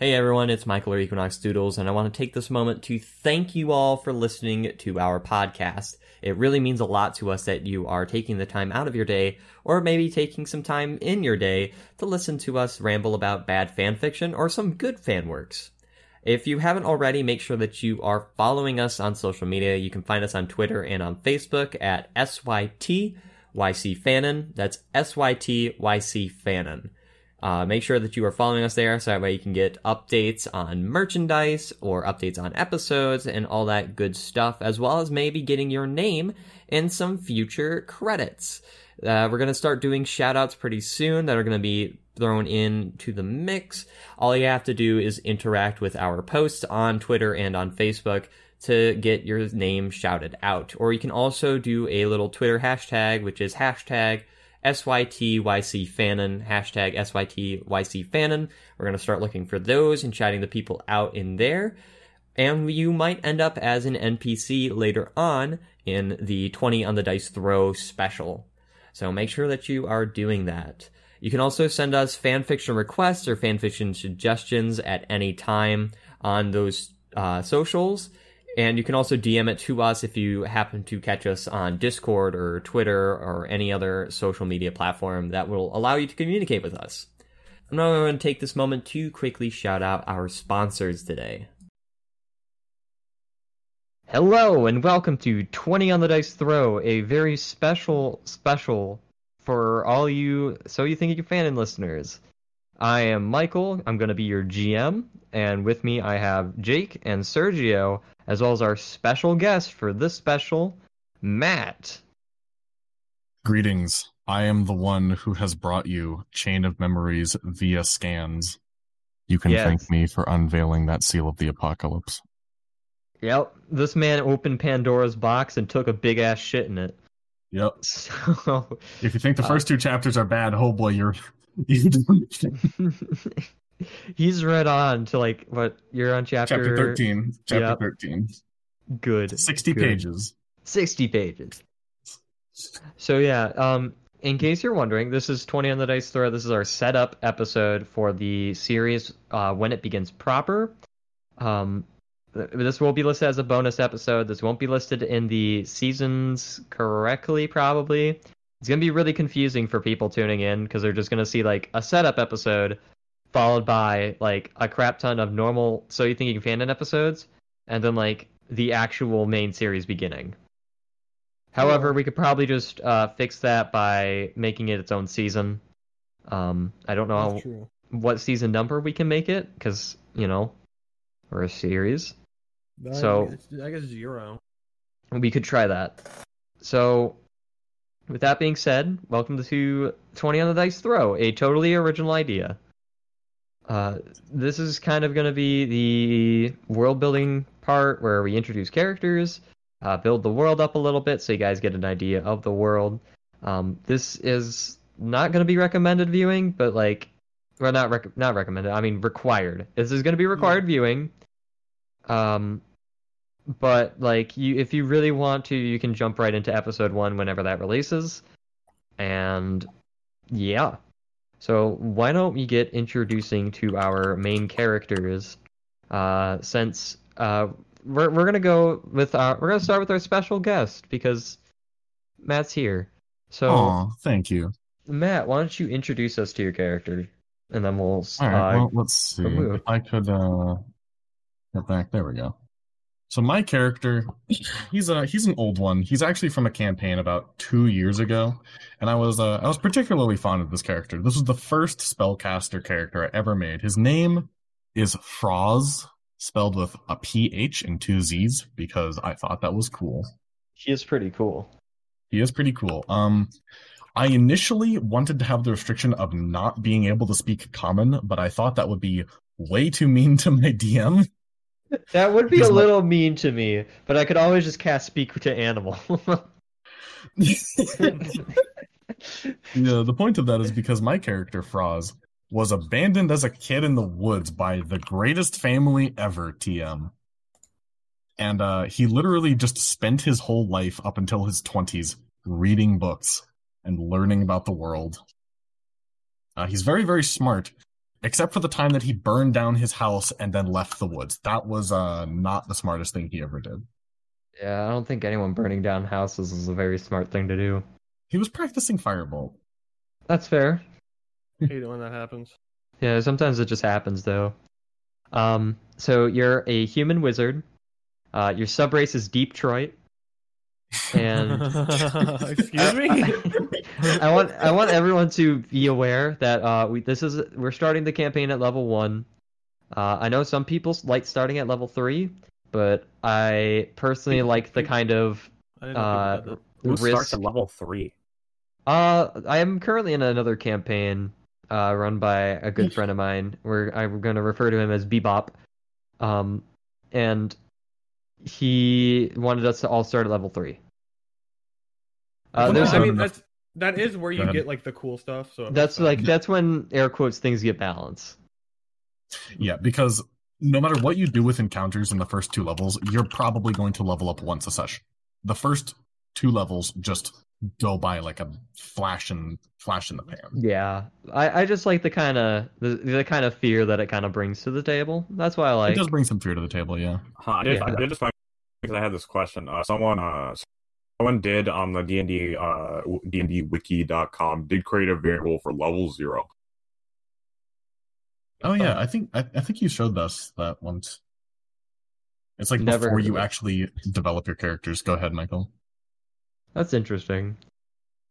Hey everyone, it's Michael or Equinox Doodles, and I want to take this moment to thank you all for listening to our podcast. It really means a lot to us that you are taking the time out of your day, or maybe taking some time in your day, to listen to us ramble about bad fan fiction or some good fan works. If you haven't already, make sure that you are following us on social media. You can find us on Twitter and on Facebook at SYTYCFanon. That's SYTYCFanon. Uh, make sure that you are following us there so that way you can get updates on merchandise or updates on episodes and all that good stuff, as well as maybe getting your name in some future credits. Uh, we're going to start doing shoutouts pretty soon that are going to be thrown in to the mix. All you have to do is interact with our posts on Twitter and on Facebook to get your name shouted out. Or you can also do a little Twitter hashtag, which is hashtag SYTYCFanon, hashtag SYTYCFanon. We're going to start looking for those and shouting the people out in there. And you might end up as an NPC later on in the 20 on the dice throw special. So make sure that you are doing that. You can also send us fanfiction requests or fanfiction suggestions at any time on those uh, socials. And you can also DM it to us if you happen to catch us on Discord or Twitter or any other social media platform that will allow you to communicate with us. I'm now going to take this moment to quickly shout out our sponsors today. Hello and welcome to 20 on the Dice Throw, a very special special for all you So You Think You Can Fan listeners. I am Michael, I'm going to be your GM, and with me I have Jake and Sergio, as well as our special guest for this special, Matt. Greetings. I am the one who has brought you Chain of Memories via scans. You can Yes. thank me for unveiling that seal of the apocalypse. Yep, this man opened Pandora's box and took a big ass shit in it. Yep. So, If you think the Uh, first two chapters are bad, oh boy, you're. he's read on to like what you're on chapter, chapter 13. Chapter Yep. 13. Good, 60 good. pages. 60 pages. So yeah, um, in case you're wondering, this is 20 on the dice throw. This is our setup episode for the series uh, when it begins proper. Um, this will be listed as a bonus episode. This won't be listed in the seasons correctly, probably. It's gonna be really confusing for people tuning in because they're just gonna see like a setup episode followed by like a crap ton of normal So You Think You Can Fan episodes, and then like the actual main series beginning. However, we could probably just uh, fix that by making it its own season. Um, I don't know true. what season number we can make it because you know we're a series. I So- guess- I guess zero. We could try that. So, with that being said, welcome to 20 on the Dice Throw, a totally original idea. Uh, this is kind of going to be the world building part where we introduce characters, uh, build the world up a little bit so you guys get an idea of the world. Um, this is not going to be recommended viewing, but like, well, not rec- not recommended. I mean, required. This is going to be required viewing. Um, but like you if you really want to you can jump right into episode one whenever that releases and yeah so why don't we get introducing to our main characters uh since uh we're, we're gonna go with our we're gonna start with our special guest because matt's here so Aw, thank you. matt why don't you introduce us to your character and then we'll All right, uh, well, let's see. If I could uh get back. There we go. So my character, he's a he's an old one. He's actually from a campaign about two years ago, and I was uh, I was particularly fond of this character. This was the first spellcaster character I ever made. His name is Froz, spelled with a P H and two Z's because I thought that was cool. he is pretty cool He is pretty cool. Um, I initially wanted to have the restriction of not being able to speak common, but I thought that would be way too mean to my DM. That would be He's a little mean to me, but I could always just cast speak to animal. Yeah, the point of that is because my character, Froz, was abandoned as a kid in the woods by the greatest family ever, TM. And uh, he literally just spent his whole life up until his 20s reading books and learning about the world. Uh, he's very, very smart, except for the time that he burned down his house and then left the woods. That was uh not the smartest thing he ever did. Yeah, I don't think anyone burning down houses is a very smart thing to do. He was practicing firebolt. That's fair. hate it when that happens. Yeah, sometimes it just happens though. Um, so you're a human wizard. Uh, your subrace is Deep Detroit, and excuse me. I want I want everyone to be aware that uh, we this is we're starting the campaign at level one. Uh, I know some people like starting at level three, but I personally like the kind of I didn't uh, people Who risk. starts at level three? Uh, I am currently in another campaign, uh, run by a good friend of mine. Where I'm going to refer to him as Bebop. Um, and he wanted us to all start at level three. Uh, Well, there's no, I mean that's that is where you get like the cool stuff. So that's like that's when air quotes things get balance. Yeah, because no matter what you do with encounters in the first two levels, you're probably going to level up once a session. The first two levels just go by like a flash and flash in the pan. Yeah, I, I just like the kind of the, the kind of fear that it kind of brings to the table. That's why I like. it does bring some fear to the table, yeah. Huh, I did. Yeah. I did just find because I had this question. Uh, someone, uh, someone did on the D and D, uh, D and D wiki.com did create a variable for level zero. Oh yeah, I think I, I think you showed us that once. It's like Never before you it. actually develop your characters. Go ahead, Michael. That's interesting.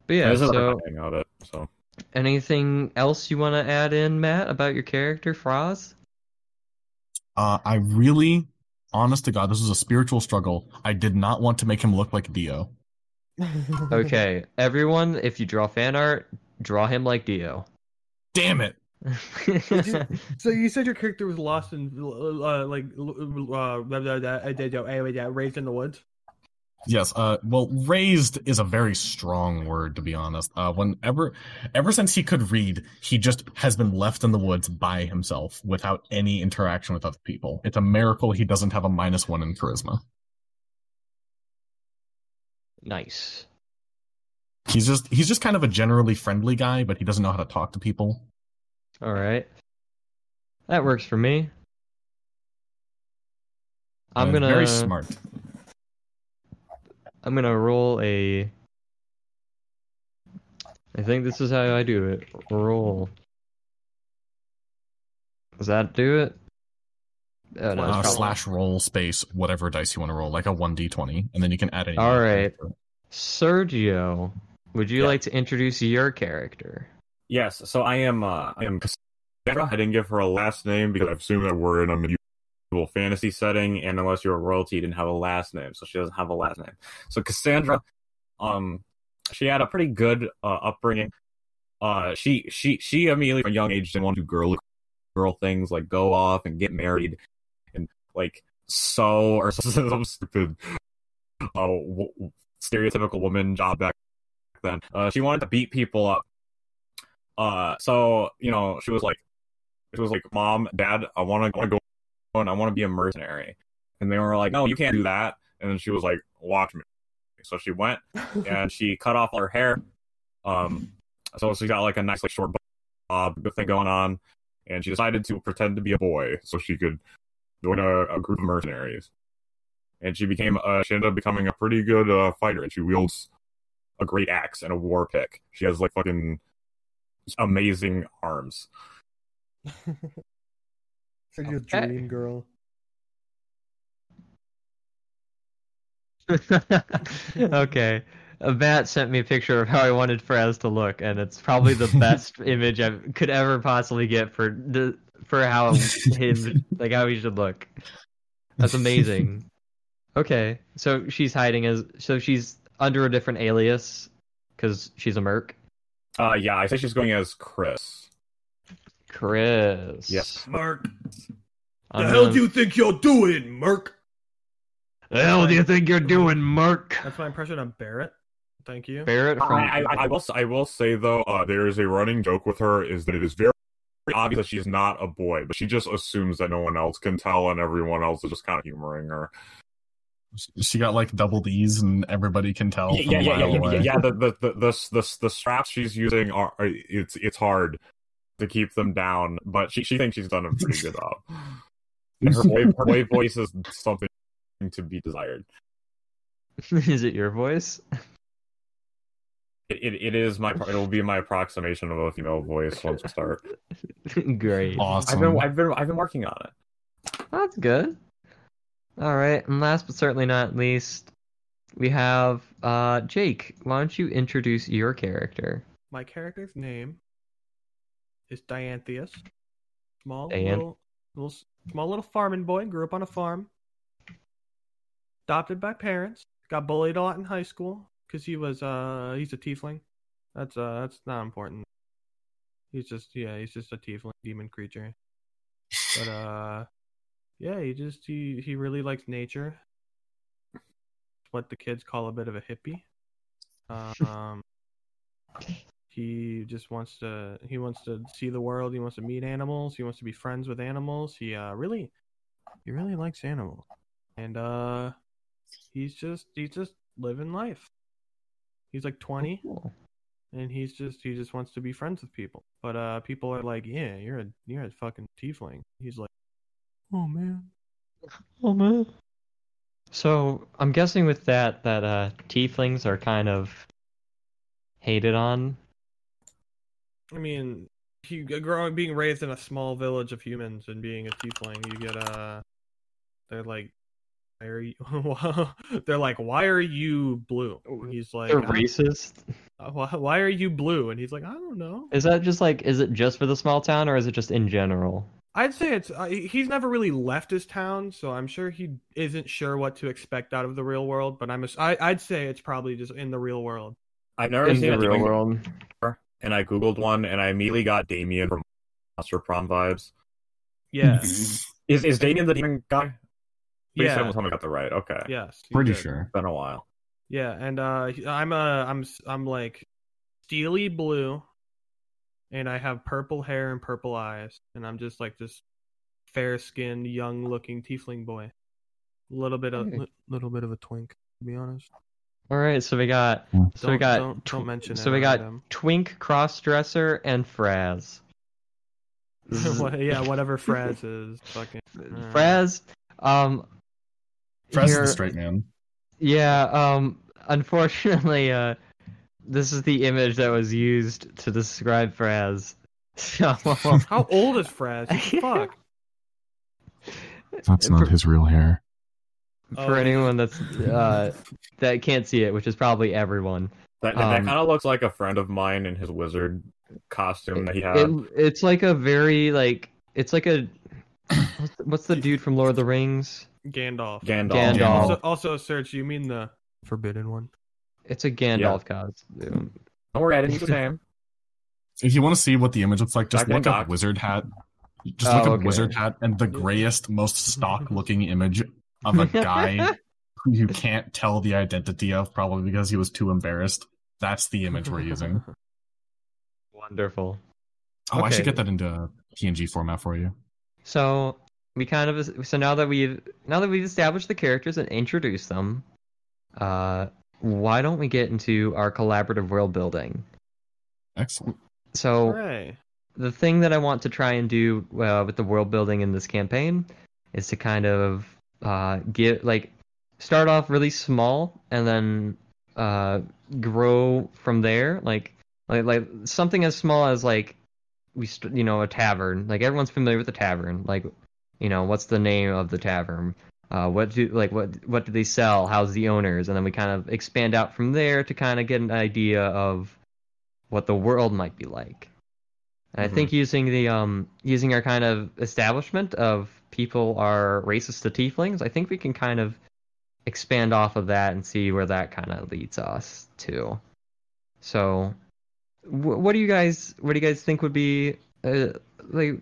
But yeah, so thing it. So anything else you want to add in, Matt, about your character, Froz? Uh, I really, honest to God, this was a spiritual struggle. I did not want to make him look like Dio. Okay, everyone, if you draw fan art, draw him like Dio. Damn it! So you said your character was lost in uh, like uh, uh, raised in the woods. Yes. Uh. Well, raised is a very strong word, to be honest. Uh. Whenever, ever since he could read, he just has been left in the woods by himself without any interaction with other people. It's a miracle he doesn't have a minus one in charisma. Nice. He's just he's just kind of a generally friendly guy, but he doesn't know how to talk to people. All right. That works for me. I'm Uh, gonna very smart. I'm gonna roll a. I think this is how I do it. Roll. Does that do it? Oh, no, Uh, slash roll space whatever dice you want to roll, like a one d twenty, and then you can add any. All right. Sergio, would you Yeah. like to introduce your character? yes, so I am. Uh, I am Cassandra. I didn't give her a last name because I assume that we're in a medieval fantasy setting, and unless you're a royalty, you didn't have a last name, so she doesn't have a last name. So Cassandra, um, she had a pretty good uh, upbringing. Uh, she she she immediately from a young age didn't want to do girl girl things like go off and get married and like so or some stupid uh, w- stereotypical woman job back then. Uh, she wanted to beat people up. Uh, so you know she was like, she was like, "Mom, Dad, I want to go and I want to be a mercenary," and they were like, "No, you can't do that." And then she was like, "Watch me." So she went and she cut off all her hair. Um, so she got like a nice like short bob thing going on, and she decided to pretend to be a boy so she could join a, a group of mercenaries. And she became uh, she ended up becoming a pretty good uh, fighter, and she wields a great axe and a war pick. She has like fucking amazing arms. Said your Okay. dream girl. okay. Matt sent me a picture of how I wanted Fraz to look, and it's probably the best image I could ever possibly get for the for how him like how he should look. That's amazing. Okay, so she's hiding as so she's under a different alias because she's a merc. Uh, yeah, I think she's going as Chris. Chris. Yes. Mark, I'm the hell gonna- do you think you're doing, Merc? The hell do you think you're doing, Merc? That's my impression of Barrett. Thank you. Barrett from I, I, I will I will say though, uh, there is a running joke with her is that it is very obvious that she's not a boy, but she just assumes that no one else can tell, and everyone else is just kind of humoring her. She got like double D's, and everybody can tell yeah, a yeah, yeah, yeah, yeah, yeah. The, the the the the the straps she's using are are- it's it's hard to keep them down, but she she thinks she's done a pretty good job. And her wave, her wave voice is something to be desired. is it your voice? It, it, it is my it will be my approximation of a female voice once we start. Great. Awesome. I've been I've been I've been working on it. That's good. All right, and last but certainly not least, we have uh Jake. Why don't you introduce your character? My character's name is Dianthius. Small Dian- little, little, small little farming boy. Grew up on a farm. Adopted by parents. Got bullied a lot in high school because he was uh he's a tiefling. That's uh that's not important. He's just yeah he's just a tiefling demon creature. But uh yeah he just he he really likes nature. What the kids call a bit of a hippie. Um he just wants to he wants to see the world he wants to meet animals he wants to be friends with animals he uh really he really likes animals and uh he's just he's just living life he's like 20 Cool. and he's just he just wants to be friends with people but uh people are like yeah you're a you're a fucking tiefling he's like oh man Oh man. So I'm guessing with that that uh tieflings are kind of hated on. I mean, he growing being raised in a small village of humans and being a tiefling, you get uh, they're like, why are you? they're like, why are you blue? And he's like, They're racist. uh, why, why are you blue? And he's like, I don't know. Is that just like is it just for the small town or is it just in general? I'd say it's uh, he's never really left his town, so I'm sure he isn't sure what to expect out of the real world. But I'm ass- I, I'd say it's probably just in the real world. I've never In seen the a real world. before, and I googled one, and I immediately got Damien from Monster Prom vibes. Yeah. Is is Damien the demon guy? Please yeah. someone tell me I got the right. Okay, Yes. Pretty did. sure. been a while. Yeah, and uh I'm uh I'm s- I'm like steely blue and I have purple hair and purple eyes and I'm just like this fair-skinned young looking tiefling boy. A little bit of Hey. li- little bit of a twink, to be honest. All right, so we got Mm. so we Don't- got don't- don't mention so it we got around him. Twink Crossdresser and Fraz. Yeah, whatever Fraz is fucking Fraz, um, Fraz here- the straight man. Yeah, um, unfortunately, uh, this is the image that was used to describe Fraz. So, How old is Fraz? Fuck. That's For- not his real hair. for Oh. anyone that's uh that can't see it, which is probably everyone. That that, Um, kind of looks like a friend of mine in his wizard costume that he had. It, it's like a very like it's like a what's the, what's the dude from Lord of the Rings? Gandalf. Gandalf. Gandalf. Also, also search, you mean the forbidden one? It's a Gandalf costume. Don't worry, I didn't use name. If you want to see what the image looks like, just Back look then, up wizard hat. Just Oh, look up okay. wizard hat and the grayest, most stock-looking image of a guy who you can't tell the identity of, probably because he was too embarrassed. That's the image we're using. Wonderful. Oh, I should get that into PNG format for you. So we kind of so now that we've now that we've established the characters and introduced them, uh, why don't we get into our collaborative world building? Excellent. So Hooray. the thing that I want to try and do uh, with the world building in this campaign is to kind of uh, get like start off really small and then uh, grow from there. Like like like something as small as like we st- you know a tavern. Like everyone's familiar with the tavern. Like you know what's the name of the tavern? Uh, what do like what what do they sell? How's the owners? And then we kind of expand out from there to kind of get an idea of what the world might be like. And I think using the um using our kind of establishment of people are racist to tieflings, I think we can kind of expand off of that and see where that kind of leads us to. So, wh- what do you guys what do you guys think would be uh, like?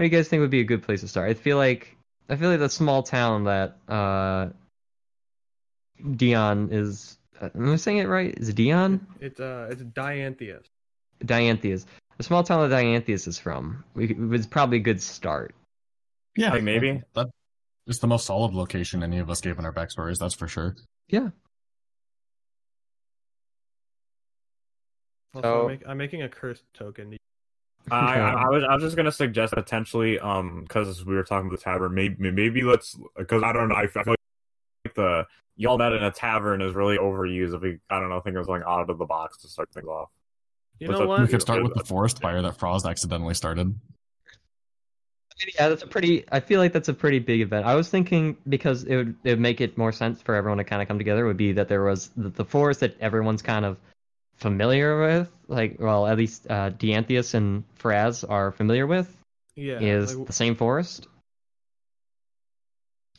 What do you guys think would be a good place to start? I feel like I feel like the small town that uh Dion is. uh, Am I saying it right? Is it Dion? It's uh it's Dianthius. Dianthius. The small town that Dianthius is from we, it was probably a good start. Yeah, Like, maybe? that is the most solid location any of us gave in our backstories. That's for sure. Yeah. Also, So- I'm, make, I'm making a cursed token. I, I, I was I was just gonna suggest potentially um because we were talking about the tavern maybe maybe let's because I don't know I, feel like the y'all met in a tavern is really overused if we I don't know think it was like out of the box to start things off. You What's know up? what? We could start with the forest fire that Frost accidentally started. Yeah, that's a pretty. I feel like that's a pretty big event. I was thinking because it would, it would make it more sense for everyone to kind of come together. Would be that there was the, the forest that everyone's kind of familiar with. Like, well, at least uh, Dianthius and Fraz are familiar with. Yeah, is like, the same forest.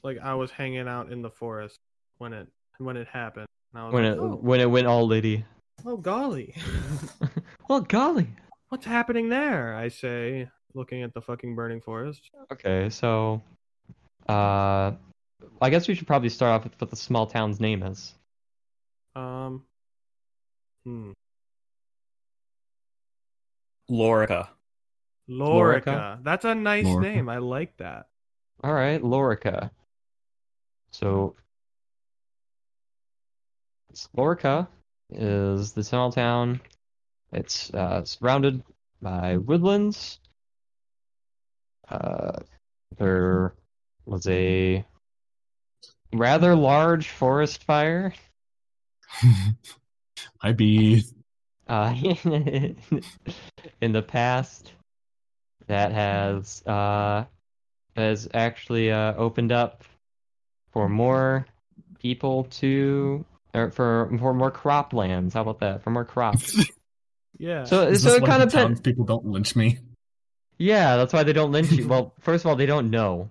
like I was hanging out in the forest when it when it happened. And I was When like, it oh, when it went all litty. oh golly, well, golly. what's happening there? I say, looking at the fucking burning forest. Okay, so, uh, I guess we should probably start off with what the small town's name is. Um, hmm, Lorica. Lorica. Lorica? That's a nice Lorica. name. I like that. All right, Lorica. So, Lorica is the small town. It's uh, surrounded by woodlands. Uh, there was a rather large forest fire. I be uh, in the past that has uh, has actually uh, opened up for more people to or for for more croplands. How about that? For more crops. Yeah. So Is so this it kind of pen- People don't lynch me. yeah, that's why they don't lynch you. Well, first of all, they don't know.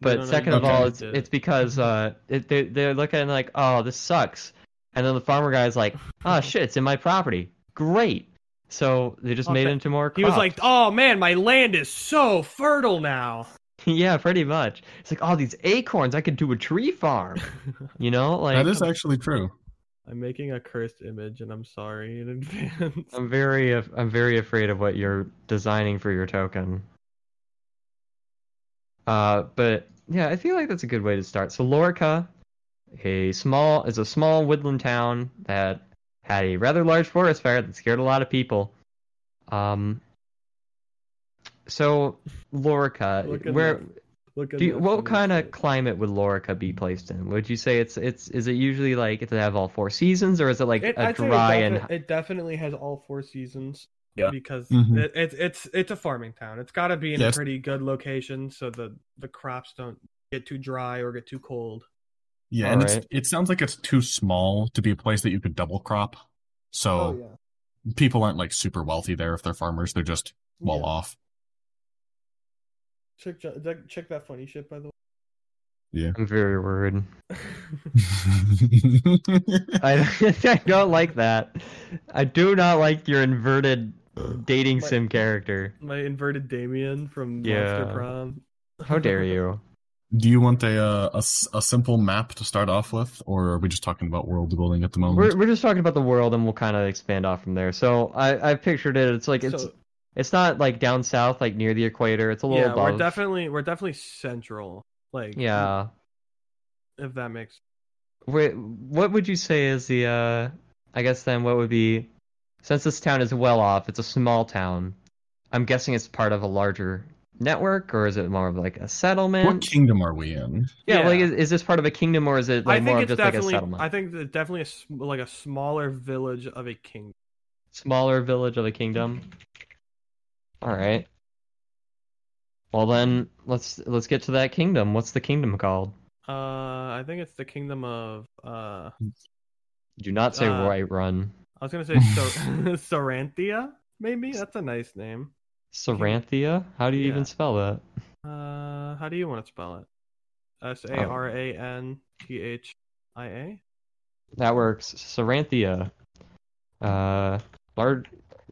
But don't second you of all, it's it. it's because uh, it, they they're looking like, oh, this sucks, and then the farmer guy's like, oh shit, it's in my property, great. So they just Oh, made it thank- into more. Crops. he was like, "Oh man, my land is so fertile now." yeah, pretty much. It's like, oh, these acorns, I could do a tree farm. You know, like that is actually true. I'm making a cursed image, and I'm sorry in advance. I'm very I'm very afraid of what you're designing for your token. Uh, but yeah, I feel like that's a good way to start. So Lorica, a small is a small woodland town that had a rather large forest fire that scared a lot of people. Um. So Lorica, where that. Do you, what kind of climate would Lorica be placed in? Would you say it's it's is it usually like does it have all four seasons or is it like It, a I'd say it dry defi- and it definitely has all four seasons. Yeah. because Mhm. it, it's it's it's a farming town. It's got to be in Yes. a pretty good location so the the crops don't get too dry or get too cold. Yeah, and Alright. it's, it sounds like it's too small to be a place that you could double crop. So Oh, yeah. people aren't like super wealthy there if they're farmers. They're just well Yeah. off. Check that, check that funny shit by the way. Yeah, I'm very worried. I, I don't like that. I do not like your inverted dating My- sim character. My inverted Damien from Yeah. Monster Prom. How dare you? Do you want a, uh, a s- a simple map to start off with, or are we just talking about world building at the moment? We're we're just talking about the world, and we'll kind of expand off from there. So I I pictured it. It's like it's So- it's not like down south, like near the equator. It's a little yeah, above. we're definitely we're definitely central. Like yeah. if that makes Wait, what would you say is the uh? I guess then what would be, since this town is well off, it's a small town. I'm guessing it's part of a larger network, or is it more of like a settlement? what kingdom are we in? Yeah, Yeah. like is, is this part of a kingdom or is it like I more think of it's just like a definitely settlement? I think it's definitely a, s- like a smaller village of a kingdom. Smaller village of a kingdom. All right. Well then, let's let's get to that kingdom. What's the kingdom called? Uh, I think it's the kingdom of. Uh, Do not say Uh, Run. I was gonna say Sor- Saranthia. Maybe that's a nice name. Saranthia? How do you Yeah. even spell that? Uh, how do you want to spell it? S A R A N T H I A. That works. Saranthia. Uh, large.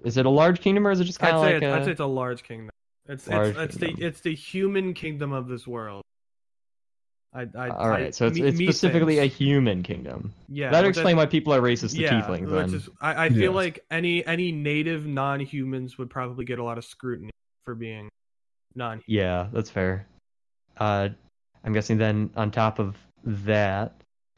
Is it a large kingdom or is it just kind of like a? I'd say it's a large kingdom. It's Large it's, it's the kingdom. it's the human kingdom of this world. I, I, All right, I- so it's me- it's me specifically a human kingdom. yeah. That'll explain why people are racist to yeah, tieflings. Then. is I, I feel Yes. like any any native non-humans would probably get a lot of scrutiny for being non. Yeah, that's fair. Uh, I'm guessing then on top of that,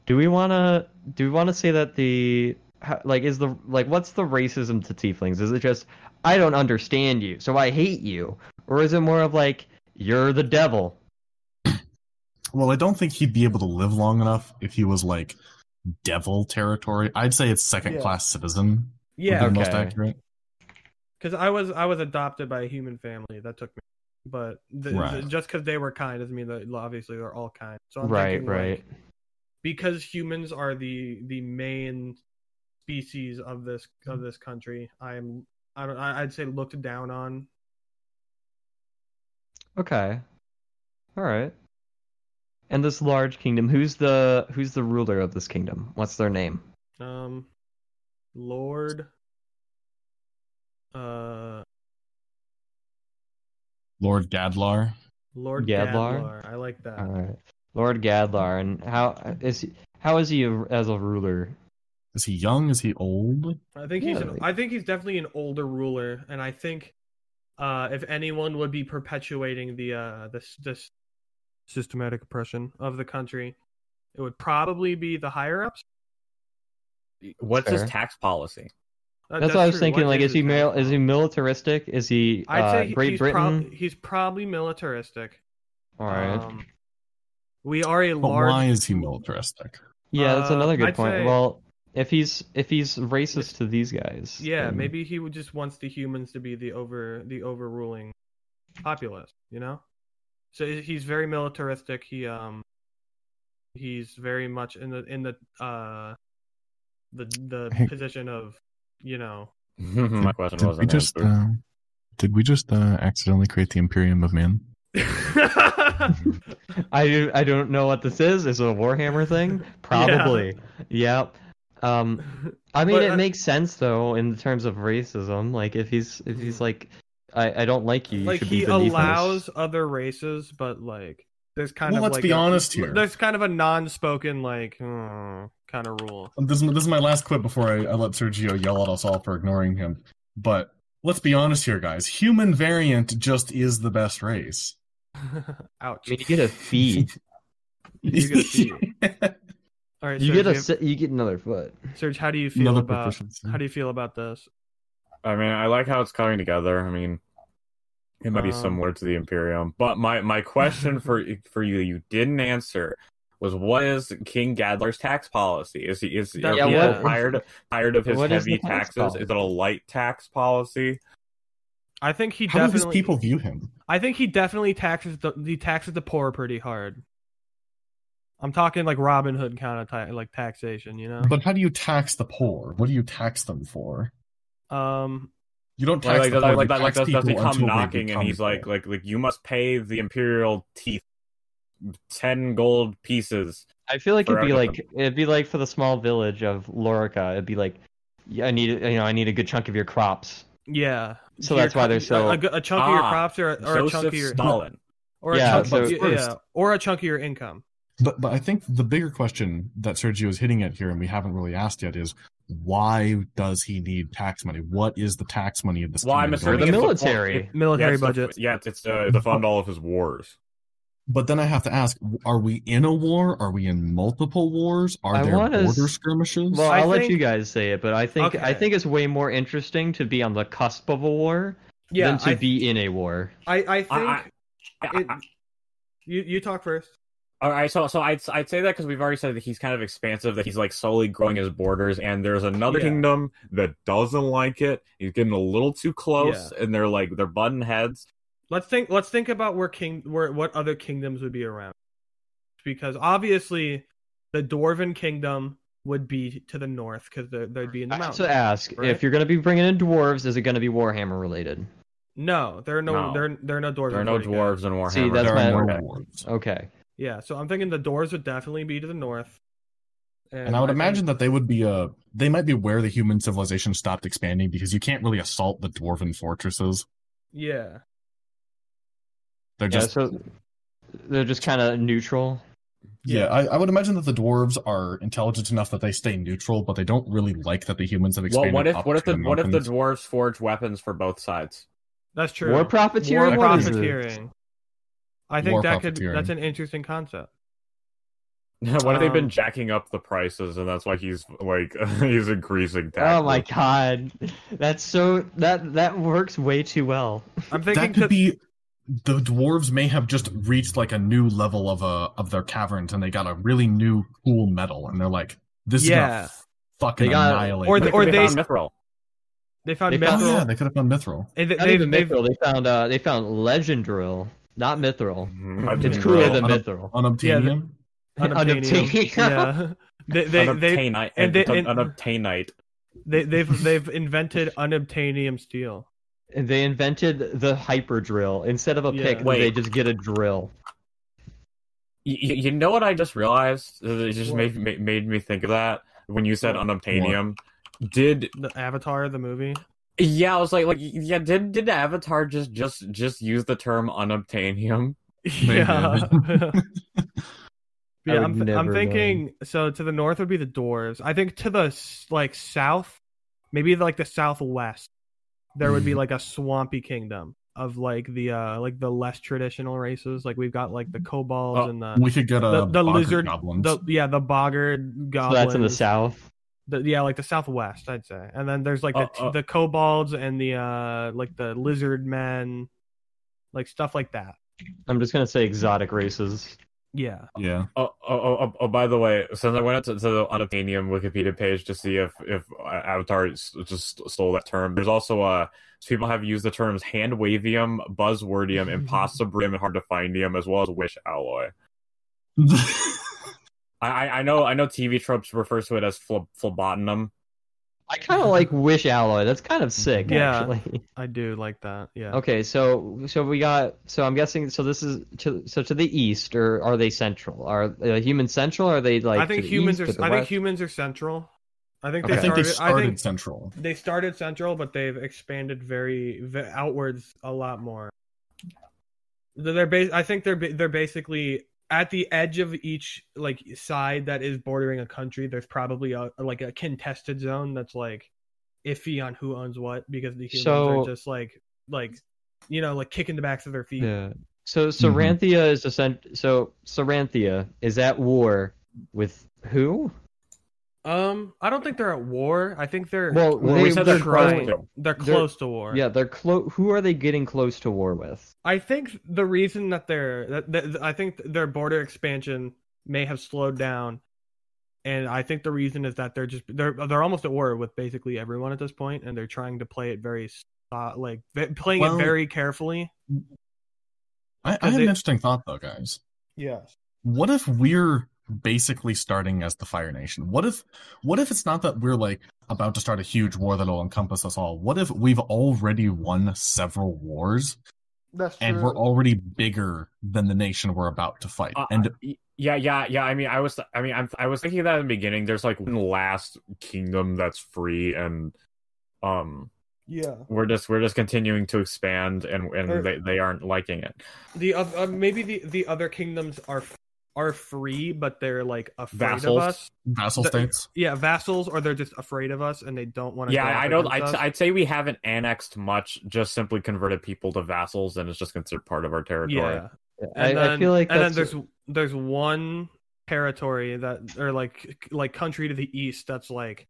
do we wanna do we wanna say that the how, like is the like what's the racism to tieflings? Is it just I don't understand you, so I hate you, or is it more of like you're the devil? Well, I don't think he'd be able to live long enough if he was like devil territory. I'd say it's second Yeah. class citizen. would Yeah, be the most accurate. because I was I was adopted by a human family that took me, but the, Right. just because they were kind doesn't mean that obviously they're all kind. So I'm right, thinking, like, right. because humans are the the main species of this of this country. I'm I don't I'd say looked down on. Okay. All right. And this large kingdom, who's the who's the ruler of this kingdom? What's their name? Um, Lord. Uh, Lord Gadlar. Lord Gadlar? Gadlar. I like that. All right. Lord Gadlar, and how is he, how is he as a ruler? Is he young? Is he old? I think he's Yeah, an, like- I think he's definitely an older ruler, and I think uh, if anyone would be perpetuating the uh, this this systematic oppression of the country, it would probably be the higher ups. What's his tax policy? That's, what I was thinking. Like, is he mil- is he militaristic? Is he I'd uh, say Great he's, Britain? prob- he's probably militaristic. All right. Um, we are a But large. why is he militaristic? yeah, that's uh, another good I'd point. say- Well, if he's if he's racist to these guys, Yeah, then- maybe he would just wants the humans to be the over the overruling populace, you know? So he's very militaristic. He um he's very much in the in the uh the the position of, you know, My question Did we wasn't just uh, did we just uh, accidentally create the Imperium of Man? I do, I don't know what this is. Is it a Warhammer thing? Probably. Yep. Um, I mean, But, it uh, makes sense though in terms of racism. Like, if he's if he's like, I, I don't like you. you like should he be beneath allows us. other races, but like there's kind Well, of let's like be a- honest here. There's kind of a non-spoken like hmm, kind of rule. This is, this is my last clip before I, I let Sergio yell at us all for ignoring him. But let's be honest here, guys. Human variant just is the best race. Ouch. I mean, you get a feed. You get a fee. All right, you Serge, get a you- si- you get another foot. Serge, how do you feel Another about how do you feel about this? I mean, I like how it's coming together. I mean, it might be Um, similar to the Imperium, but my my question for for you you didn't answer was what is King Gadlar's tax policy? Is he is That- are yeah, people what- tired tired of his what is heavy the tax taxes? Is it a light tax policy? I think he How do his definitely people view him? I think he definitely taxes the he taxes the poor pretty hard. I'm talking like Robin Hood kind of ta- like taxation, you know. But how do you tax the poor? What do you tax them for? Um, You don't Like, tax like, the like, poor. like, you like, tax does, does he come until they knocking and he's like, like, like, you must pay the imperial teeth ten gold pieces. I feel like it'd be For like it'd be like for the small village of Lorica. It'd be like, yeah, I need you know I need a good chunk of your crops. yeah. So Your that's why they're so- a, a chunk of your Ah, crops or, or a chunk of your Stalin. or a Yeah, chunk so- of, First- yeah, or a chunk of your income. But but I think the bigger question that Sergio is hitting at here, and we haven't really asked yet, is why does he need tax money? What is the tax money of this? Well, I'm? For the assuming it's military. it- Military yeah, it's the- budget. yeah, it's, it's uh, to fund all of his wars. But then I have to ask: Are we in a war? Are we in multiple wars? Are I there wanna s- border skirmishes? Well, I I'll let you guys say it, but I think I think it's way more interesting to be on the cusp of a war Yeah, than to I, be in a war. I I think I- I- it, you you talk first. All right, so so I'd I'd say that because we've already said that he's kind of expansive, that he's like slowly growing his borders, and there's another Yeah. kingdom that doesn't like it. He's getting a little too close, and they're like they're butting heads. Let's think. Let's think about where king, where what other kingdoms would be around, because obviously, the Dwarven kingdom would be to the north because they'd be in the I have mountains. to ask right? if you're going to be bringing in dwarves, is it going to be Warhammer related? No, there are no, No. there there are no dwarves. There are no fighting dwarves in Warhammer. See, that's there my- are no Okay. Okay. Yeah, so I'm thinking the doors would definitely be to the north. And I would think- imagine that they would be uh they might be where the human civilization stopped expanding because you can't really assault the dwarven fortresses. Yeah, They're Yeah, just so they're just kind of neutral. yeah. I, I would imagine that the dwarves are intelligent enough that they stay neutral, but they don't really like that the humans have Well, expanded. what if what if to the what if the dwarves forge weapons for both sides? that's true. War profiteering. War What is it? profiteering. I think that could profiteering. that's an interesting concept. what have they been Um, jacking up the prices, and that's why he's like he's increasing Oh my god, that's so that that works way too well. I'm thinking that could to- be the dwarves may have just reached like a new level of uh of their caverns and they got a really new cool metal and they're like this Yeah. is gonna fucking They got- annihilate or the- or they they- found mithril. they found They mithril. found- oh yeah they could have found mithril and they, Not they've, even they've, mithril. They found uh they found legend drill, not mithril. Mhm. It's Mithril. cooler than mithril. unobtainium unobtainium. Unobtainium. yeah. They they they Unobtainite, and they- and, and- unobtainite. they they've they've invented unobtainium steel. And they invented the hyper drill. Instead of a Yeah. pick, Wait. they just get a drill. You, you know what I just realized? It just What? made made made me think of that when you said What? unobtainium. Did The Avatar, the movie. Yeah? I was like, like yeah. Did did Avatar just just just use the term unobtainium? Yeah. I yeah, would I'm, th- I'm never thinking. So to the north would be the dwarves. I think to the like south, maybe like the southwest, there would be Mhm. like a swampy kingdom of like the uh like the less traditional races. Like we've got like the kobolds Oh, and the we could get a the, the lizard goblins the yeah the boggard So that's in the south. The, yeah, like the southwest, I'd say. And then there's like the Uh, uh. the kobolds and the uh like the lizard men, like stuff like that. I'm just gonna say exotic races. Yeah. yeah Oh, oh, oh, oh, oh, by the way, since I went up to, to the unobtainium Wikipedia page to see if if Avatar just stole that term, there's also uh people have used the terms hand wavium, buzzwordium, impossibrium, and hard to findium, as well as wish alloy. I, I I know I know TV tropes refers to it as phle- phlebotinum. I kind of like wish alloy. That's kind of sick, Yeah. actually. I do like that. Yeah. Okay, so so we got so I'm guessing so this is to so to the east or are they central? Are uh, humans central? Or are they like I think to the humans east, are. to the I think humans are central. I think Okay. they I think they started. started I think central they started central, but they've expanded very, ve outwards a lot more. They're bas- I think they're they're basically at the edge of each like side that is bordering a country. There's probably a like a contested zone that's like iffy on who owns what because the humans So- are just like like you know like kicking the backs of their feet. Yeah. So mhm. Saranthia is ascent. So Saranthia is at war with who? Um, I don't think they're at war. I think they're Well, Well, they, we said they're they're trying. close to. they're they're- close to war. Yeah, they're close. Who are they getting close to war with? I think the reason that they're that, that I think their border expansion may have slowed down, and I think the reason is that they're just they're they're almost at war with basically everyone at this point, and they're trying to play it very uh, like playing Well- it very carefully. I, I had they- an interesting thought though guys Yes. what if we're basically starting as the Fire Nation? What if what if it's not that we're like about to start a huge war that'll encompass us all? What if we've already won several wars That's and we're already bigger than the nation we're about to fight? Uh, and yeah, yeah, yeah. I mean, I was, I mean, I'm, I was thinking that in the beginning. There's like one last kingdom that's free, and um, yeah. we're just, we're just continuing to expand, and and they, they aren't liking it. The oth- uh, maybe the the other kingdoms are are free, but they're like afraid Vassals? of us. vassal The- states. Yeah, vassals, or they're just afraid of us and they don't want to. Yeah, I don't. I'd, Us. I'd say we haven't annexed much. Just simply converted people to vassals, and it's just considered part of our territory. Yeah. I, And I then, feel like and then that's there's there's one territory that or like like country to the east that's like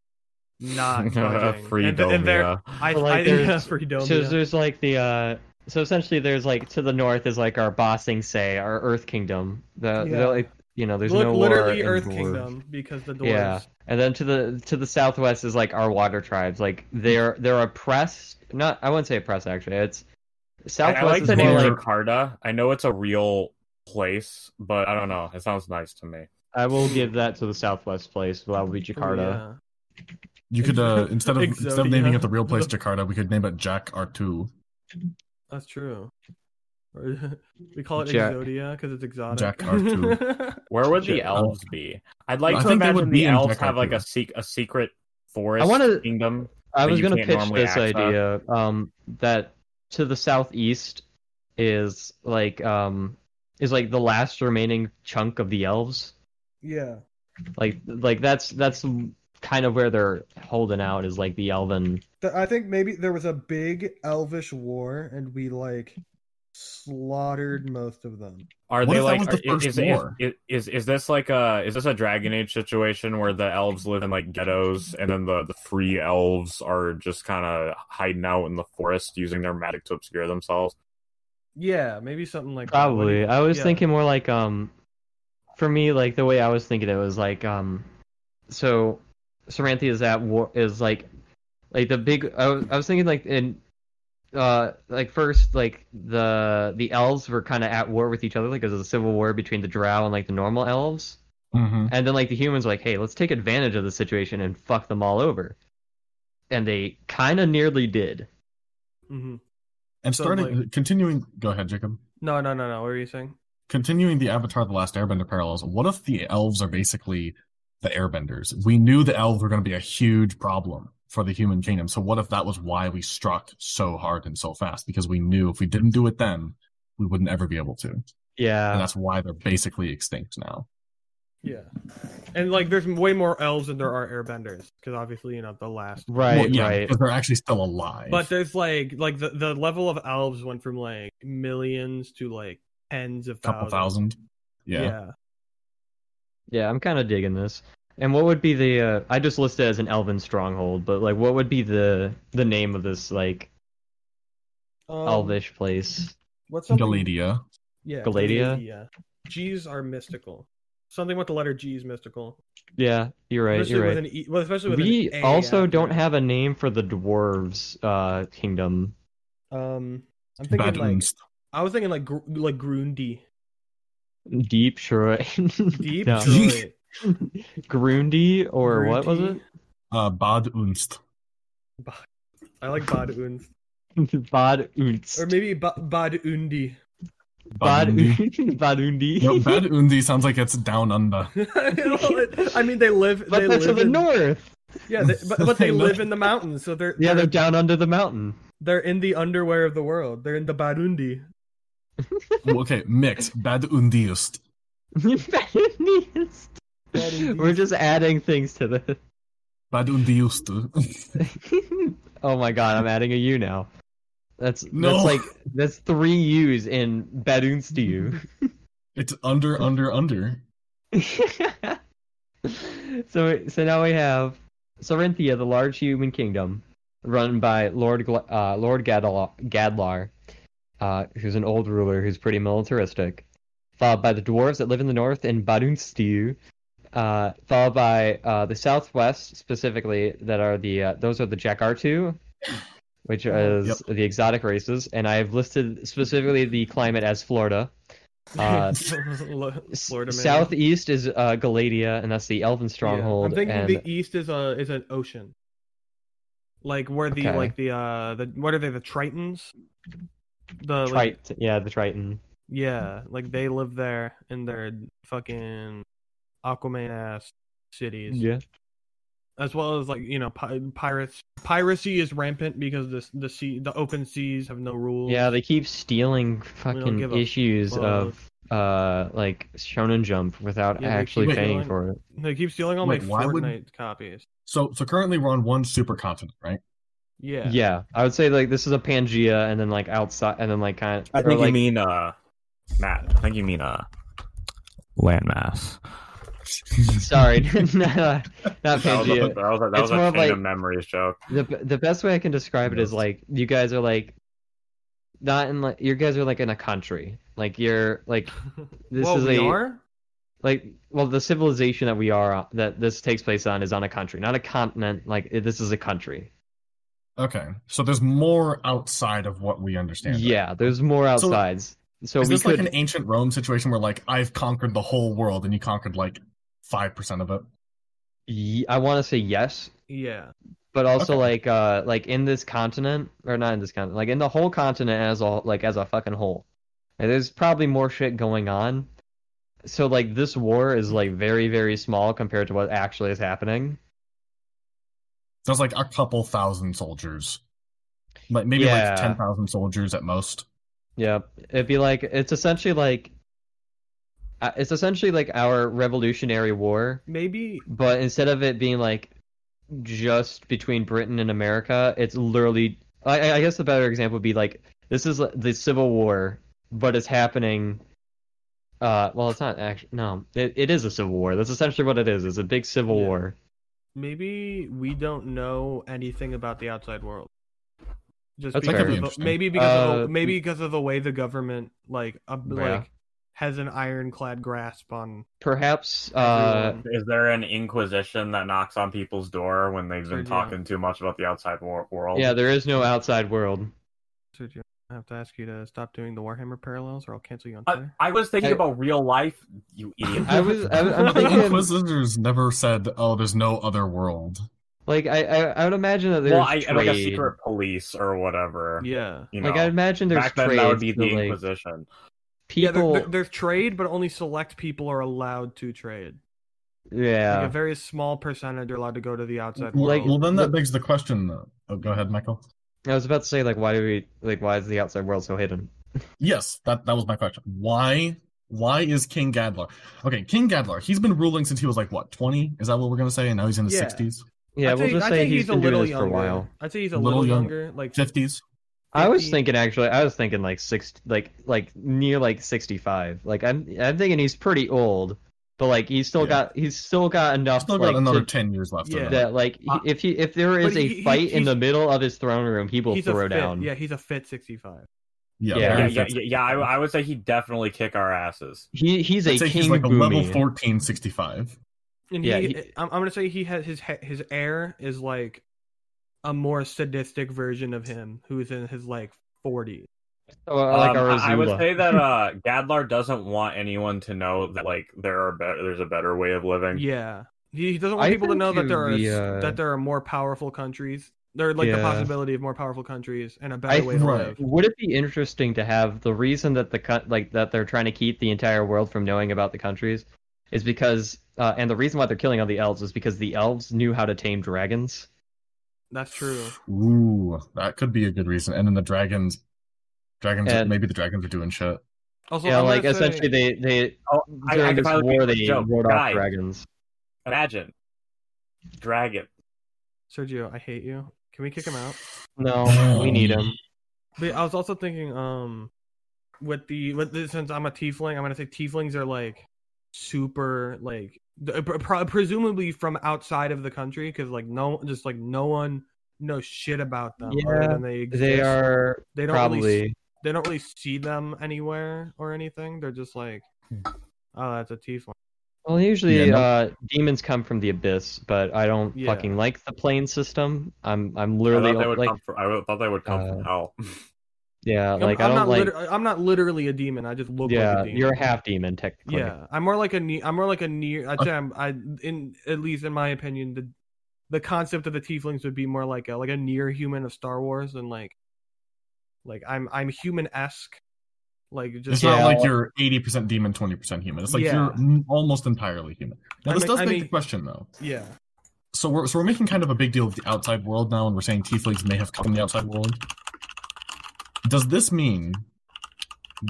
not budging. Freedom. and, and they're yeah. I, Well, I like, yeah, there's- freedom. so there's like the uh so essentially there's like to the north is like our bossing say our Earth Kingdom. The, Yeah. the like you know there's Li- no literally war Earth. Kingdom because the dwarves. Yeah, and then to the to the southwest is like our water tribes. Like they're they're oppressed. Not I wouldn't say oppressed actually. It's southwest I like is the name like Jakarta. I know it's a real place, but I don't know. It sounds nice to me. I will give that to the southwest place. That would be Jakarta. Yeah. You could uh, instead of instead of naming it the real place Jakarta, we could name it Jack R2. That's true. We call it Jack- Exodia because it's exotic. Jack Where would the Shit. elves be? I'd like I to think imagine would the in elves have like a sec- a secret forest I wanna- kingdom. I was gonna pitch this access. idea. Um, that to the southeast is like um is like the last remaining chunk of the elves. yeah. Like like that's that's kind of where they're holding out is like the elven. I think maybe there was a big elvish war, and we like slaughtered most of them. Are What they like was the are- first is, is, war? is, is is this like a is this a Dragon Age situation where the elves live in like ghettos and then the the free elves are just kind of hiding out in the forest using their magic to obscure themselves? Yeah, maybe something like that. What do Probably. you- I was yeah. thinking more like um for me like the way I was thinking it was like um so Saranthia is at war is like like the big I was, I was thinking like in uh like first like the the elves were kind of at war with each other like because of the civil war between the drow and like the normal elves hmm and then like the humans were like hey let's take advantage of the situation and fuck them all over and they kind of nearly did mm-hmm. And So, starting, like- continuing. Go ahead, Jacob. No, no, no, no. What were you saying? Continuing the Avatar: The Last Airbender parallels. What if the elves are basically the Airbenders? We knew the elves were going to be a huge problem for the human kingdom. So what if that was why we struck so hard and so fast? Because we knew if we didn't do it then, we wouldn't ever be able to. Yeah. And that's why they're basically extinct now. Yeah, and like there's way more elves than there are airbenders because obviously you know the last. right well, yeah, right because they're actually still alive. But there's like like the the level of elves went from like millions to like tens of couple thousands. thousand. Yeah. yeah. Yeah, I'm kind of digging this. And what would be the? Uh, I just listed it as an elven stronghold, but like, what would be the the name of this like Um, elvish place? What's something? Galadia. Yeah, Galadia? Galadia. G's are mystical. Something with the letter G is mystical. Yeah, you're right. especially You're with right. an E. Well, especially with We an A also after don't it. have a name for the dwarves' uh, kingdom. Um, I'm thinking like Badunst. I was thinking like gr- like Grundy. Deep Shrine. Deep No. Detroit. Grundy or what was it? Uh, Bad Unst. I like Bad Unst. Bad Unst. Or maybe ba- Bad Undi. Bad Badundi. Badundi. No, Badundi sounds like it's down under. I mean, they live. but they that's to live the north. Yeah, they, but, but they I live in the mountains, so they're Yeah, they're they're, down under the mountain. they're in the underwear of the world. They're in the Okay, mix. Badundiust. Badundiest. Badundiest. We're just adding things to this. Bad Badundiust. oh my god, I'm adding a U now. That's No. that's like that's three U's in Badunstu. it's under, under, under. so so now we have Sorinthia, the large human kingdom, run by Lord uh, Lord Gadlar, Gadlar uh, who's an old ruler who's pretty militaristic. Followed by the dwarves that live in the north in Badunstu. Uh, followed by uh, the southwest specifically that are the uh, those are the Jakartu, which is Yep. the exotic races, and I've listed specifically the climate as Florida. Uh, Florida man. Southeast is uh, Galadia, and that's the Elven Yeah, stronghold. I'm thinking and the east is a is an ocean. Like where the Okay. like the uh the what are they the Tritons? The like, Trit- yeah, the Triton. yeah, like they live there in their fucking Aquaman ass cities. Yeah. as well as like you know pi- pirates piracy is rampant because the the sea the open seas have no rules Yeah, they keep stealing fucking issues of uh like Shonen Jump without Yeah, actually keep paying stealing- for it. they keep stealing all Wait, my why would- Fortnite copies So, so currently we're on one supercontinent, right? Yeah Yeah. I would say like this is a Pangea, and then like outside, and then like kind of. I think like, you mean uh, Matt. I think you mean uh, landmass. Sorry, not, not That was a, Pangea. that was a, that It's was a more of Kingdom like- Memories joke. the the best way I can describe it is like you guys are like not in like you guys are like in a country. Like you're like this well, is we a are like well the civilization that we are that this takes place on is on a country, not a continent. Like this is a country. Okay, so there's more outside of what we understand. right? Yeah, there's more So- outsides. So, Is we this could like an ancient Rome situation where like I've conquered the whole world and you conquered like five percent of it? Ye- I want to say yes, yeah but also Okay. like uh like in this continent or not in this continent, like in the whole continent as a like as a fucking whole. Like, there's probably more shit going on. So like this war is like very very small compared to what actually is happening. There's like a couple thousand soldiers, like maybe Yeah. like ten thousand soldiers at most. Yeah, it'd be like it's essentially like uh, it's essentially like our Revolutionary War, maybe but instead of it being like just between Britain and America, it's literally. I, I guess the better example would be like this is the Civil War but it's happening. Uh, well, it's not actually. No, it, it is a civil war. That's essentially what it is. It's a big civil Yeah. war. Maybe we don't know anything about the outside world. Just That's because fair. of the, maybe because of the, Uh, maybe because of the way the government like uh, Yeah. like has an ironclad grasp on Perhaps. Uh. Is there an inquisition that knocks on people's door when they've been Sergio. talking too much about the outside wor- world? yeah, there is no outside world. Sergio, I have to ask you to stop doing the Warhammer parallels, or I'll cancel you on I, Twitter. I was thinking I- about real life, you idiot. I was. I, I'm thinking. Inquisitors never said, "Oh, there's no other world." Like I, I, I would imagine that there's well, I, trade. like a secret police or whatever. yeah, You know, like I imagine there's back then trade. that would be so, the like, Inquisition. yeah. There, people. there- there's trade, but only select people are allowed to trade. yeah. Like a very small percentage are allowed to go to the outside Well, world. well, then that begs the question. Though. Oh, go ahead, Michael. I was about to say like, why do we like? Why is the outside world so hidden? Yes, that that was my question. Why why is King Gadlar? Okay, King Gadlar. He's been ruling since he was like what twenty? Is that what we're gonna say? And now he's in his Yeah. sixties, Yeah, I'd we'll just I'd say say he's he's a been doing little this younger. for a while. I'd say he's a Little little, young- younger, like fifties. I was thinking actually, I was thinking like six, like like near like sixty-five. Like I'm, I'm thinking he's pretty old, but like he's still Yeah. got, he's still got enough. Still like, another to- ten years left. Yeah. of that like Uh, if he if there is but a he- he- fight in the middle of his throne room, he will throw fit, down. Yeah, he's a fit 65. Yeah, Yeah. Yeah, yeah, yeah, yeah, I, I would say he'd definitely kick our asses. He he's a I'd say king he's like a level boomy. 14, 65. And Yeah, he, he- I'm, I'm gonna say he has his he- his heir is like a more sadistic version of him, who is in his like 40s. Oh, like Um, our I I would say that uh, Gadlar doesn't want anyone to know that like there are be- there's a better way of living. Yeah, he, he doesn't want I people to know that there are would be, s- uh, that there are more powerful countries. There are like the possibility of more powerful countries and a better way to right. live. Would it be interesting to have the reason that the like that they're trying to keep the entire world from knowing about the countries is because uh, and the reason why they're killing all the elves is because the elves knew how to tame dragons. That's true. Ooh, that could be a good reason. And then the dragons, dragons, And- maybe the dragons are doing shit. Also, yeah, I'm gonna like say- essentially they they Oh, I, I during can this finally war make they a joke. wrote off dragons. Imagine dragon. Sergio, I hate you. Can we kick him out? No, we need him. But I was also thinking, um, with the with the, since I'm a tiefling, I'm gonna say tieflings are like super like th- pr- pr- presumably from outside of the country because like no just like no one knows shit about them Yeah, they exist. They are they don't really probably they don't really see them anywhere or anything. They're just like, oh, that's a tiefling. well usually Yeah, no- uh demons come from the abyss, but I don't Yeah. fucking like the plane system. I'm I'm I literally thought they would like come from. I thought they would come from uh, hell. yeah, I'm, like I'm I don't not like liter- I'm not literally a demon. I just look yeah, like a demon. you're a half demon technically. Yeah, I'm more like a ne- I'm more like a near. I'd say I'm, I in at least in my opinion the the concept of the tieflings would be more like a like a near human of Star Wars and like like I'm I'm human esque, like just It's Yeah. not like you're 80% demon, 20% human. It's like Yeah. you're almost entirely human. Now, I this mean- does I mean- the question, though. yeah So we're, so we're making kind of a big deal of the outside world now, and we're saying tieflings may have come from the outside world. Does this mean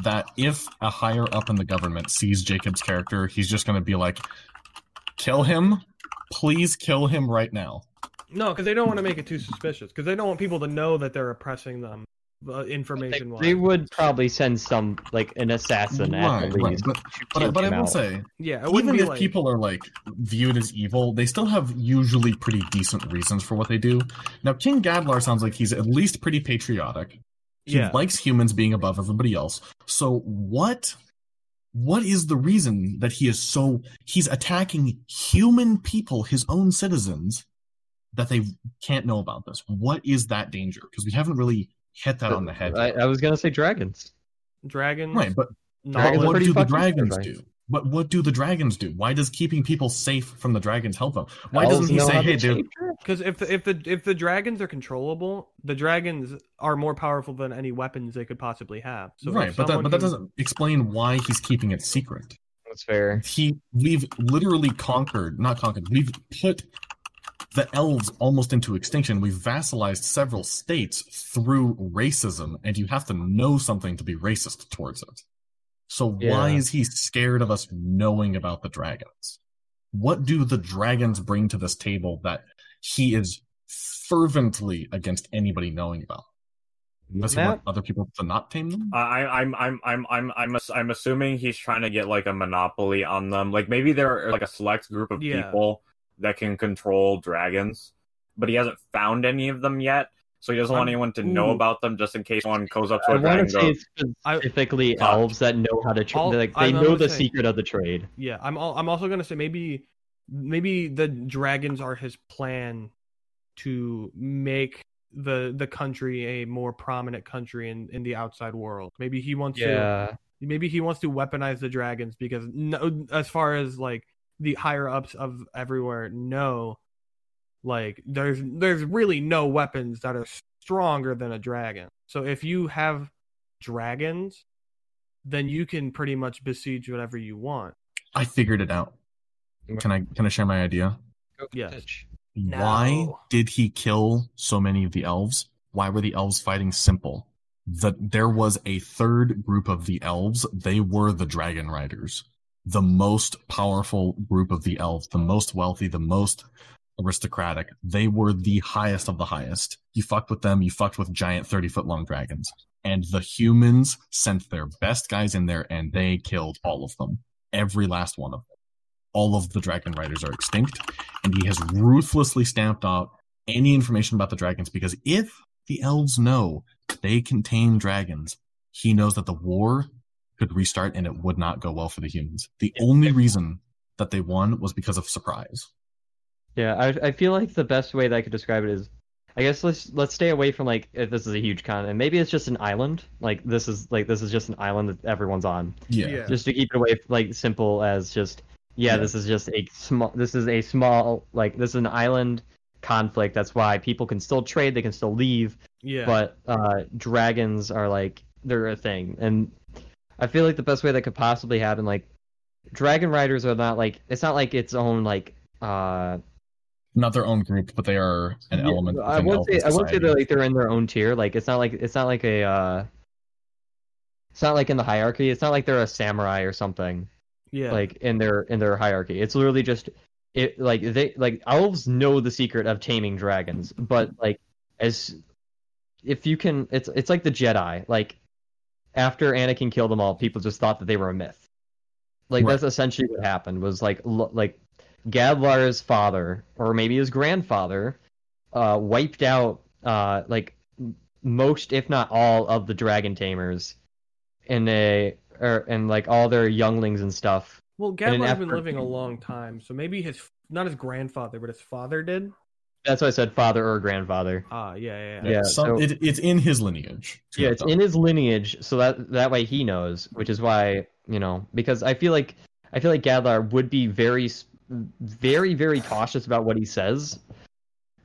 that if a higher up in the government sees Jacob's character, he's just going to be like, kill him? Please kill him right now. no because they don't want to make it too suspicious because they don't want people to know that they're oppressing them uh, They, information wise. they would probably send some like an assassin at Right, the right. But, but, but I will out. say, yeah, even if like people are like viewed as evil, they still have usually pretty decent reasons for what they do. Now, King Gadlar sounds like he's at least pretty patriotic. He yeah likes humans being above everybody else. So what? What is the reason that he is so he's attacking human people, his own citizens, that they can't know about this? What is that danger? Because we haven't really hit that on the head. I. I was gonna say dragons. dragons right, but Dragons are what do the dragons terrifying. do? But what do the dragons do? Why does keeping people safe from the dragons help them? Why Elves doesn't he say, "Hey, dude, because if the if the if the dragons are controllable, the dragons are more powerful than any weapons they could possibly have. So right?" But that but that can- doesn't explain why he's keeping it secret. That's fair. he we've literally conquered not conquered we've put the elves almost into extinction we've vassalized several states through racism and you have to know something to be racist towards it so why is he scared of us knowing about the dragons what do the dragons bring to this table that he is fervently against anybody knowing about Does he want other people to not tame them? I, I- I'm I'm I'm I'm I'm I'm assuming he's trying to get like a monopoly on them. Like maybe there are like a select group of Yeah. people that can control dragons, but he hasn't found any of them yet. So he doesn't want I'm- anyone to know ooh. about them, just in case one goes up to I a dragon want and to say goes, it's I- specifically Fuck. elves that know how to trade. Like they I'm know the say- secret of the trade. Yeah, I'm. Al- I'm also gonna say maybe, maybe the dragons are his plan to make the the country a more prominent country in in the outside world. Maybe he wants to. Yeah, Maybe he wants to weaponize the dragons because no, as far as like the higher ups of everywhere know, like there's there's really no weapons that are stronger than a dragon. So if you have dragons, then you can pretty much besiege whatever you want. I figured it out. Can I can I share my idea? Yes. Why did he kill so many of the elves? Why were the elves fighting simple? That there was a third group of the elves. They were the dragon riders, the most powerful group of the elves, the most wealthy, the most aristocratic. They were the highest of the highest. You fucked with them, you fucked with giant 30 foot long dragons. And the humans sent their best guys in there and they killed all of them. Every last one of them. All of the dragon riders are extinct and he has ruthlessly stamped out any information about the dragons because if the elves know they contain dragons, he knows that the war could restart and it would not go well for the humans. The only reason that they won was because of surprise. yeah. I I feel like the best way that I could describe it is, I guess let's let's stay away from like if this is a huge continent. Maybe it's just an island. Like this is like this is just an island that everyone's on. Yeah. Yeah. Just to keep it away like simple as just yeah, Yeah. this is just a small. This is a small like this is an island conflict. That's why people can still trade. They can still leave. Yeah. but uh, dragons are like they're a thing, and I feel like the best way that could possibly happen, like dragon riders are not like it's not like its own like uh. Not their own group, but they are an yeah, element. I won't say I won't say society. they're like they're in their own tier. Like it's not like it's not like a uh. It's not like in the hierarchy. It's not like they're a samurai or something. yeah. like in their in their hierarchy. It's literally just it like they like elves know the secret of taming dragons, but like as if you can, it's it's like the Jedi. Like after Anakin killed them all, people just thought that they were a myth. Like Right. that's essentially what happened. Was like lo- like Gadlar's father or maybe his grandfather uh, wiped out uh, like most, if not all, of the dragon tamers and a or and like all their younglings and stuff. well, an Gadlar's been living a long time, so maybe his not his grandfather, but his father did. That's why I said father or grandfather. Ah, yeah, yeah, yeah. Yeah, Some, so- it, it's in his lineage. Yeah, it's in his lineage, so that that way he knows, which is why you know because I feel like I feel like Gadlar would be very very very cautious about what he says,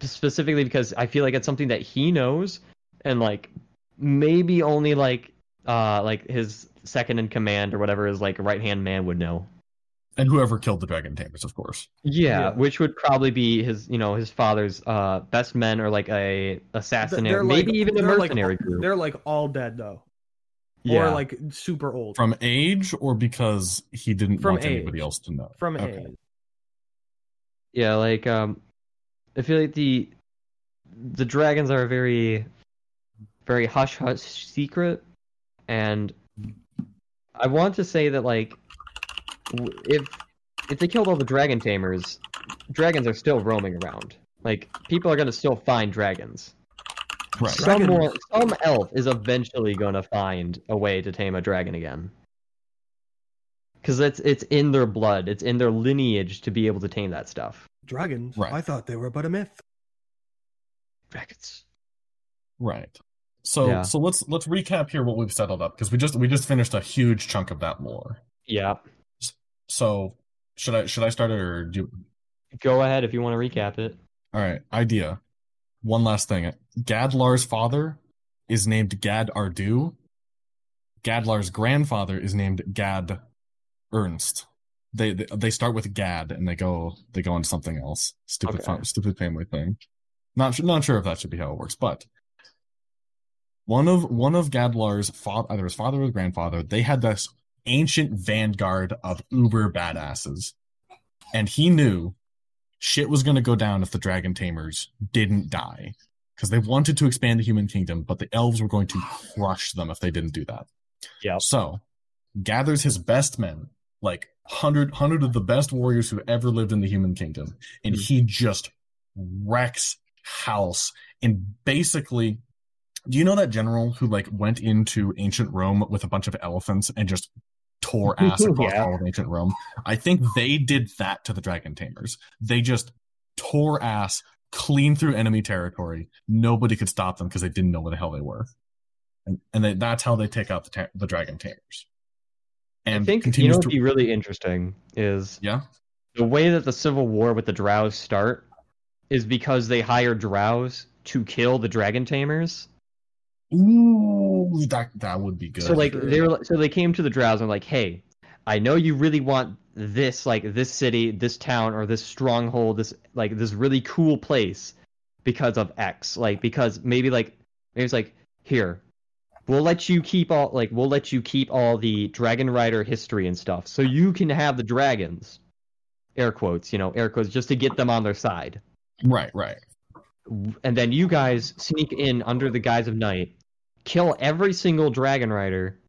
specifically because I feel like it's something that he knows, and like maybe only like uh like his second in command or whatever his like right hand man would know. And whoever killed the dragon tamers, of course. Yeah, Yeah. which would probably be his, you know, his father's uh, best men or like a assassinate, They're maybe like- even a they're like- mercenary group. They're like all dead though, yeah, or like super old From age or because he didn't From want anybody else to know. from Okay. age. yeah, like um, I feel like the the dragons are very, very hush hush secret, and I want to say that like w- if if they killed all the dragon tamers, dragons are still roaming around. Like people are gonna still find dragons. Right. Some Dragons- more, some elf is eventually gonna find a way to tame a dragon again. Because it's it's in their blood, it's in their lineage to be able to tame that stuff. Dragons. Right. I thought they were but a myth. Dragons. Right. So Yeah. so let's let's recap here what we've settled up because we just we just finished a huge chunk of that lore. Yeah. So should I should I start it or do Go ahead if you want to recap it. all right, idea. One last thing. Gadlar's father is named Gad Ardu. Gadlar's grandfather is named Gad Ernst. They, they they start with Gad and they go they go on something else. Stupid Okay. fun, stupid family thing. Not not sure if that should be how it works, but one of one of Gadlar's father, either his father or his grandfather, they had this ancient vanguard of uber badasses, and he knew shit was going to go down if the dragon tamers didn't die. because they wanted to expand the human kingdom, but the elves were going to crush them if they didn't do that. Yeah. So, gathers his best men, like 100, 100 of the best warriors who ever lived in the human kingdom, and Mhm. he just wrecks house and basically do you know that general who like went into ancient Rome with a bunch of elephants and just tore ass across Yeah. all of ancient Rome? I think they did that to the dragon tamers. They just tore ass clean through enemy territory. Nobody could stop them because they didn't know where the hell they were, and and they, that's how they take out the ta- the dragon tamers. And I think you continues know what'd to be really interesting is yeah the way that the Civil War with the Drows start is because they hired Drows to kill the Dragon Tamers. Ooh that that would be good. So like they were so they came to the Drows and like, hey, I know you really want this like this city, this town, or this stronghold, this like this really cool place because of X. Like because maybe like maybe it's like here, we'll let you keep all like we'll let you keep all the Dragon Rider history and stuff, so you can have the dragons. Air quotes, you know, air quotes, just to get them on their side. right right And then you guys sneak in under the guise of night, kill every single dragon rider,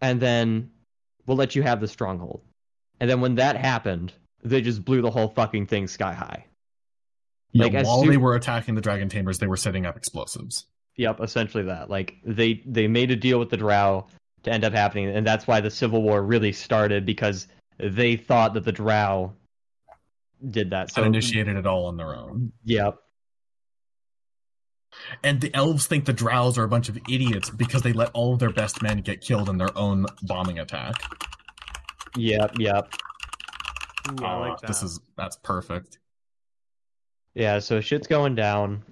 and then we'll let you have the stronghold. And then when that happened, they just blew the whole fucking thing sky high. yeah. Like, while soon- they were attacking the dragon tamers, they were setting up explosives. Yep, essentially that. Like they they made a deal with the Drow to end up happening, and that's why the Civil War really started because they thought that the Drow did that. So initiated it all on their own. Yep. And the elves think the drows are a bunch of idiots because they let all of their best men get killed in their own bombing attack. Yep. Yep. Ooh, I like that. This is that's perfect. Yeah, so shit's going down.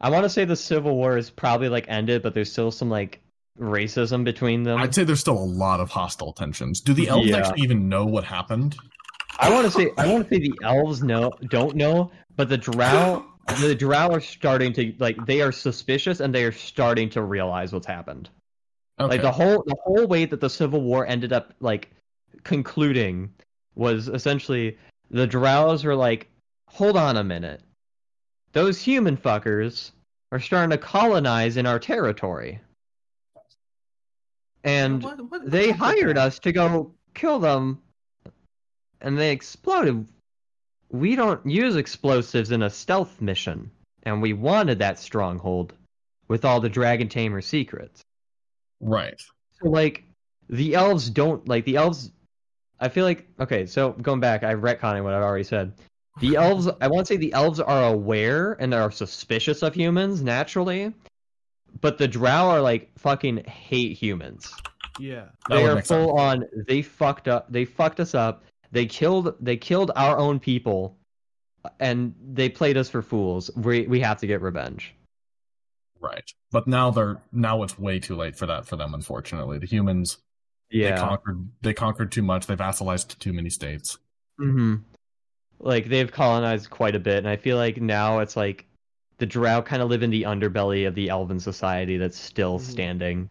I want to say the Civil War is probably like ended, but there's still some like racism between them. I'd say there's still a lot of hostile tensions. Do the elves Yeah. actually even know what happened? I want to say I want to say the elves know don't know, but the drow the drow are starting to like they are suspicious and they are starting to realize what's happened. Okay. Like the whole the whole way that the Civil War ended up like concluding was essentially the drows were like, hold on a minute, those human fuckers are starting to colonize in our territory, and What- what- what's they hired that? us to go kill them, and they exploded. We don't use explosives in a stealth mission, and we wanted that stronghold with all the Dragon Tamer secrets. right. So like the elves don't like the elves. I feel like okay. So going back, I'm retconning what I've already said. The elves. I want to say the elves are aware and are suspicious of humans naturally, but the Drow are like fucking hate humans. Yeah. They are make sense. full on. They fucked up. They fucked us up. They killed. They killed our own people, and they played us for fools. We we have to get revenge. Right. But now they're now it's way too late for that for them, unfortunately. The humans they Yeah. conquered they conquered too much, they vassalized too many states. hmm Like they've colonized quite a bit, and I feel like now it's like the Drow kind of live in the underbelly of the Elven society that's still Mhm. standing,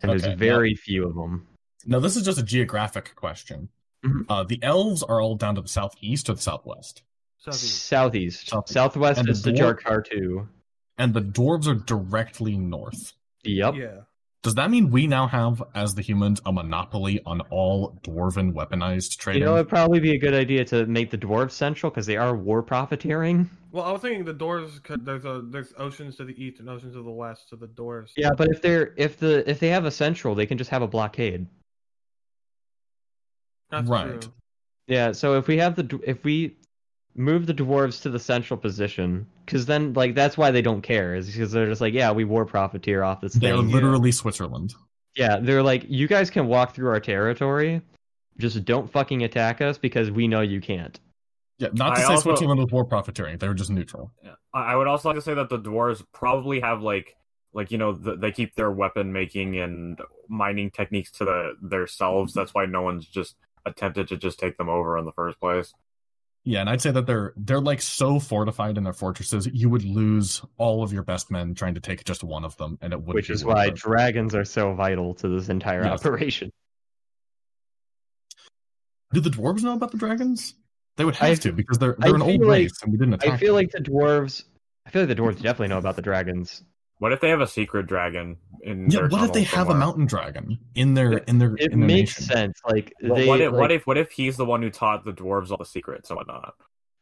and Okay, there's very few of them. Now this is just a geographic question. Mhm. Uh, the elves are all down to the southeast or the southwest. Southeast. Southeast, Southeast. southwest And is the the dwar- Jarkartu. And the dwarves are directly north. Yep. Yeah. Does that mean we now have, as the humans, a monopoly on all dwarven weaponized trade? You know, it'd probably be a good idea to make the dwarves central because they are war profiteering. Well, I was thinking the doors. Could, there's a there's oceans to the east and oceans to the west, so the doors. Yeah, but if they're if the if they have a central, they can just have a blockade. That's Right. true. Yeah, so if we have the if we move the dwarves to the central position, because then like that's why they don't care is because they're just like yeah we war profiteer off this They're thing. literally Switzerland. Yeah, they're like you guys can walk through our territory, just don't fucking attack us because we know you can't. Yeah, not to I say also- Switzerland was war profiteering. They were just neutral. Yeah. I I would also like to say that the dwarves probably have like like you know th they keep their weapon making and mining techniques to the themselves. That's why no one's just attempted to just take them over in the first place. Yeah, and I'd say that they're they're like so fortified in their fortresses, you would lose all of your best men trying to take just one of them, and it would. Which is why dragons are so vital to this entire Yes. operation. Do the dwarves know about the dragons? They would have I- to because they're they're an old like- race, and we didn't attack. I feel them. like the dwarves. I feel like the dwarves definitely know about the dragons. What if they have a secret dragon in Yeah, their what if they tunnel have a mountain dragon in their in their It in their makes nation? sense. Like Well, they, what if like, what if what if he's the one who taught the dwarves all the secrets and whatnot?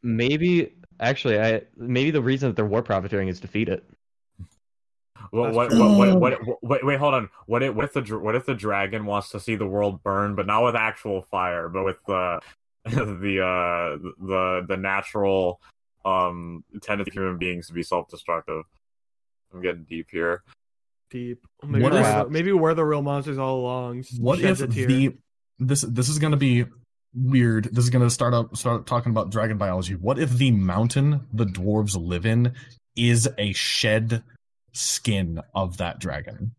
maybe actually I maybe the reason that they're war profiteering is to feed it. Well, That's what, true. what, what, what, wait, wait, hold on. What if, what if the what if the dragon wants to see the world burn, but not with actual fire, but with the the uh the the natural um tendency of human beings to be self destructive? I'm getting deep here. Deep. Oh, maybe What we're, if- the, maybe we're the real monsters all along. What if Sheds a tear. the this this is going to be weird. This is going to start up start talking about dragon biology. What if the mountain the dwarves live in is a shed skin of that dragon?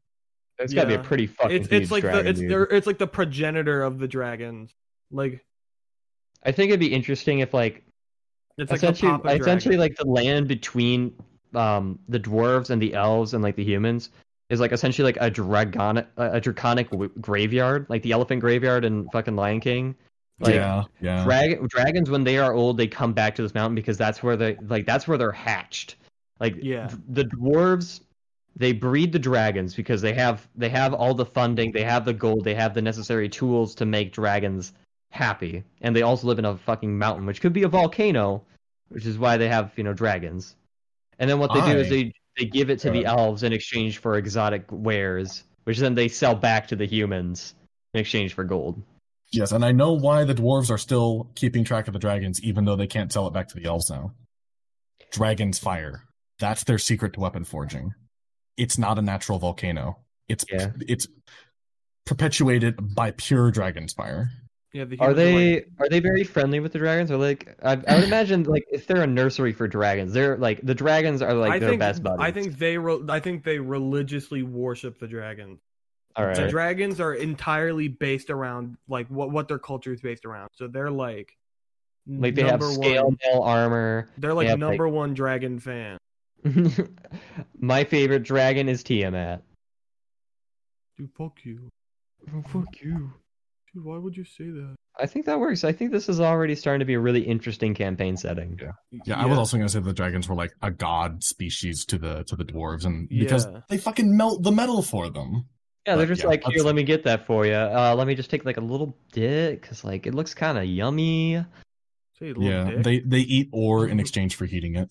It's gotta be a pretty fucking It's it's like dragon, the it's dude. it's like the progenitor of the dragons. Like I think it'd be interesting if like it's essentially papa essentially like the land between um the dwarves and the elves and like the humans is like essentially like a dragon a draconic w- graveyard like the elephant graveyard in fucking lion king like yeah, yeah. drag- dragons when they are old they come back to this mountain because that's where they like that's where they're hatched like Yeah. d- the dwarves they breed the dragons because they have they have all the funding they have the gold they have the necessary tools to make dragons happy and they also live in a fucking mountain which could be a volcano which is why they have you know dragons and then what they do is they they give it to the Uh. elves in exchange for exotic wares which then they sell back to the humans in exchange for gold Yes, and I know why the dwarves are still keeping track of the dragons, even though they can't sell it back to the elves now. Dragon's fire. That's their secret to weapon forging. It's not a natural volcano. It's Yeah. it's perpetuated by pure dragon's fire. Yeah, the Are they like- are they very friendly with the dragons? Or like I, I would imagine like if they're a nursery for dragons, they're like the dragons are like I their think best buddies. I think they re- I think they religiously worship the dragons. All right. The dragons are entirely based around like what what their culture is based around. So they're like like they have scale one. mail armor. They're like have, number one dragon fan. My favorite dragon is Tiamat. Dude, fuck you. Oh, fuck you. Dude, why would you say that? I think that works. I think this is already starting to be a really interesting campaign setting. Yeah. Yeah, I was also gonna say the dragons were like a god species to the to the dwarves, and because Yeah. they fucking melt the metal for them. Yeah, they're But, just yeah, like, here, that's- let me get that for you. Uh, let me just take like a little bit, cause like it looks kind of yummy. Say, little Yeah, dick. they they eat ore in exchange for heating it.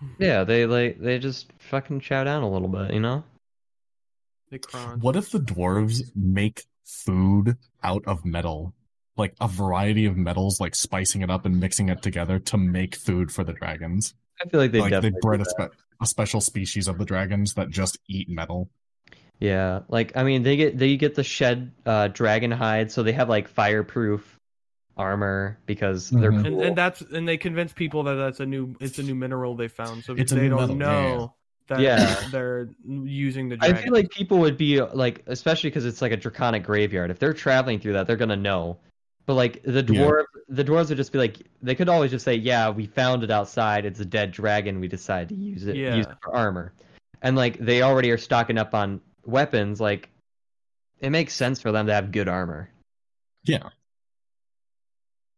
Yeah, they like they just fucking chow down a little bit, you know. They crunch. What if the dwarves make food out of metal? Like a variety of metals, like spicing it up and mixing it together to make food for the dragons. I feel like they like they bred a, spe- a special species of the dragons that just eat metal. Yeah, like I mean, they get they get the shed uh, dragon hide, so they have like fireproof armor because they're Mhm. cool. and, and that's and they convince people that that's a new it's a new mineral they found so It's they don't metal, yeah, yeah. know that Yeah. they're using the I feel like people would be like, especially because it's like a draconic graveyard. If they're traveling through that, they're gonna know. But like the Yeah. dwarf, the dwarves would just be like, they could always just say, "Yeah, we found it outside. It's a dead dragon. We decided to use it, use it for armor." And like they already are stocking up on weapons. Like it makes sense for them to have good armor. Yeah,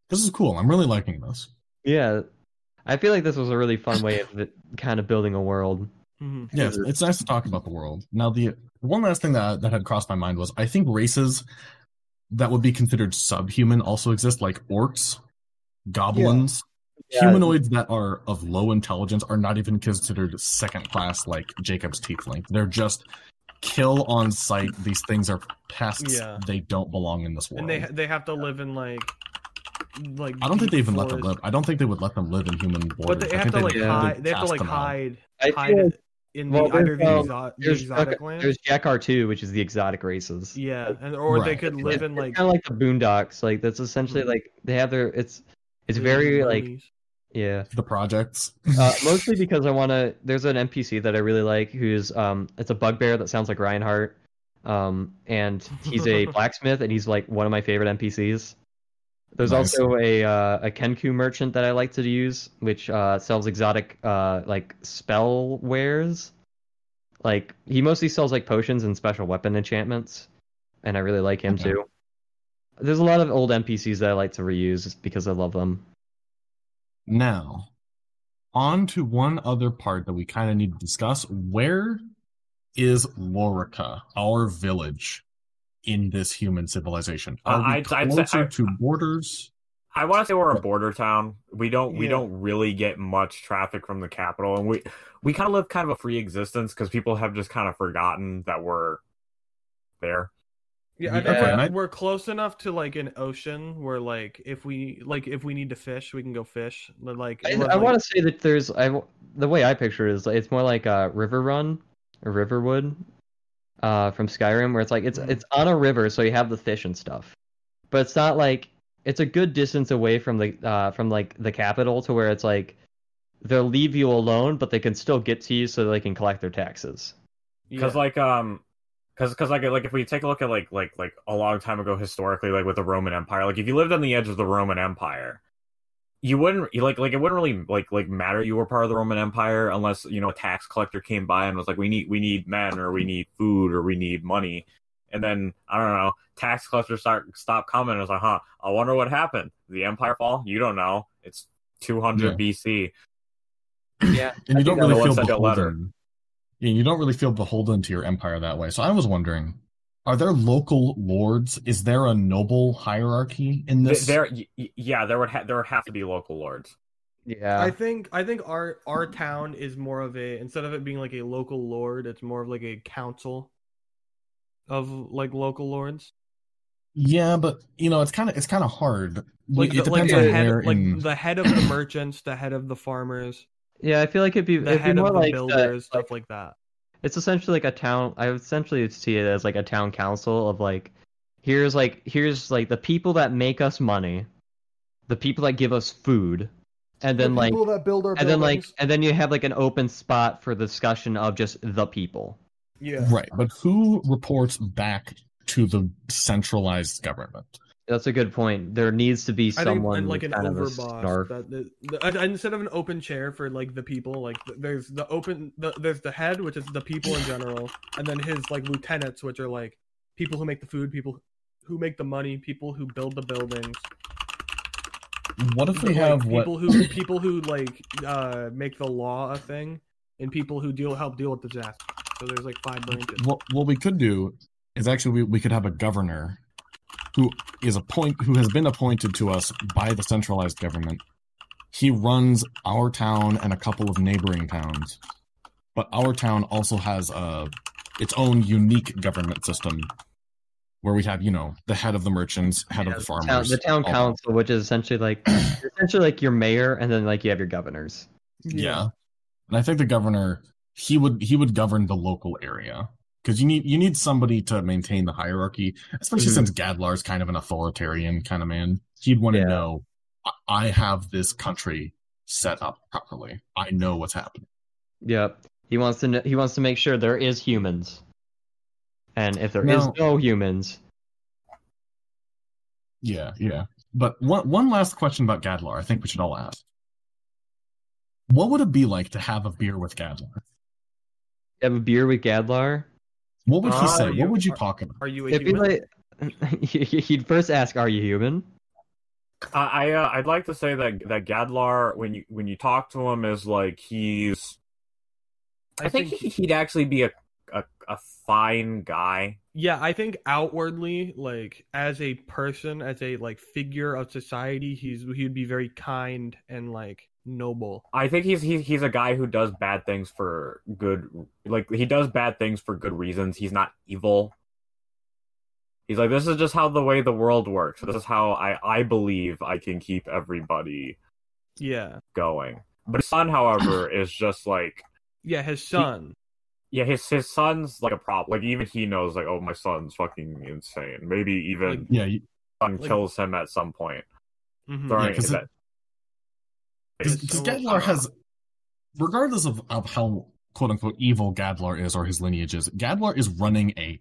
this is cool. I'm really liking this. Yeah, I feel like this was a really fun way of kind of building a world. Mhm. Yeah, it's, it's nice to talk about the world. Now, the one last thing that that had crossed my mind was I think races that would be considered subhuman also exist, like orcs, goblins, Yeah. humanoids that are of low intelligence are not even considered second class, like Jacob's tiefling. They're just kill on sight. These things are pests. Yeah. They don't belong in this world. and they they have to live in like like I don't think they deep even let them live. I don't think they would let them live in human borders. but they have to like hide they'd have to like hide I hide feel it in well, the, either the, there's, exo- the There's exotic land there's Jakartu, which is the exotic races. yeah and or they could live in like kind of like the Boondocks. Like that's essentially Mhm. like they have their. It's it's the very like yeah. the projects. Uh, mostly because I want to. There's an NPC that I really like who's um it's a bugbear that sounds like Reinhardt, um and he's a blacksmith and he's like one of my favorite NPCs. There's Nice. also a uh, a Kenku merchant that I like to use, which uh, sells exotic uh like spell wares. Like he mostly sells like potions and special weapon enchantments, and I really like him Okay. too. There's a lot of old NPCs that I like to reuse just because I love them. Now, on to one other part that we kind of need to discuss. Where is Lorica, our village, in this human civilization? Uh, Are we I'd- I'd say- closer I- to borders? I want to say we're a border town. We don't we don't really get much traffic from the capital, and we we kind of live kind of a free existence because people have just kind of forgotten that we're there. Yeah, I Yeah, okay, we're, I- we're close enough to like an ocean where like if we like if we need to fish, we can go fish. But, Like I, I like- want to say that there's I the way I picture it is it's more like a river run or riverwood uh from Skyrim where it's like it's Mm. it's on a river so you have the fish and stuff. But it's not like it's a good distance away from the uh from like the capital to where it's like they'll leave you alone but they can still get to you so they can collect their taxes. because yeah. like um because because like like if we take a look at like like like a long time ago historically like with the roman empire like if you lived on the edge of the roman empire you wouldn't you like like it wouldn't really like like matter you were part of the roman empire unless you know a tax collector came by and was like we need we need men or we need food or we need money and then i don't know tax collectors start stop coming and it's like huh i wonder what happened the empire fall you don't know it's 200 bc Yeah. And you don't really feel one sent a letter. beholden. Yeah, you don't really feel beholden to your empire that way. So I was wondering, are there local lords? Is there a noble hierarchy in this? there y- y- yeah there would ha- there would have to be local lords Yeah. I think I think our our town is more of a instead of it being like a local lord, it's more of like a council of like local lords. Yeah, but you know, it's kind of it's kind of hard. Like it the, like depends the on head, where like in. the head of the merchants, the head of the farmers, yeah, I feel like it'd be, the it'd be head more of the like builders, uh, stuff like that. It's essentially like a town i would essentially see it as like a town council of like here's like here's like the people that make us money the people that give us food and then the like people that build our and then like and then you have like an open spot for discussion of just the people Yeah. Right, but who reports back to the centralized government? That's a good point there needs to be I think someone and, like an kind overboss snarf. that the, the, instead of an open chair for like the people like there's the open the, there's the head which is the people in general and then his like lieutenants which are like people who make the food people who make the money people who build the buildings What if we like, have what? people who people who like uh make the law a thing and people who deal help deal with the disaster so there's like five branches What what we could do is actually we, we could have a governor who is appoint who has been appointed to us by the centralized government. He runs our town and a couple of neighboring towns, but our town also has a its own unique government system where we have you know the head of the merchants, head Yeah, of the the farmers, town, the town all that. council which is essentially like essentially like your mayor and then like you have your governors Yeah. And I think the governor he would he would govern the local area because you need you need somebody to maintain the hierarchy, especially Mhm. since Gadlar's kind of an authoritarian kind of man. He'd want to Yeah. know I- have this country set up properly. I know what's happening. Yep. He wants to kn- he wants to make sure there is humans. And if there is Now- no humans, Yeah, yeah. But one one last question about Gadlar, I think we should all ask. What would it be like to have a beer with Gadlar? have a beer with Gadlar. What would he Uh, say? you- what would you are- talk about? are you a It'd be human? like he'd first ask, "Are you human?" I, I uh, I'd like to say that that Gadlar, when you when you talk to him, is like he's. I, think, he, he'd actually be a, a a fine guy. Yeah, I think outwardly, like as a person, as a like figure of society, he's he'd be very kind and like noble. I think he's he's he's a guy who does bad things for good. Like he does bad things for good reasons. He's not evil. He's like this is just how the way the world works. This is how I I believe I can keep everybody Yeah, going. But his son, however, is just like yeah. His son. yeah, his his son's like a problem. Like even he knows, like, oh, my son's fucking insane. Maybe even Like- Yeah, you- son like- kills him at some point Mhm. during 'cause it- that. Because Gadlar has, regardless of, of how quote unquote evil Gadlar is or his lineage is, Gadlar is running a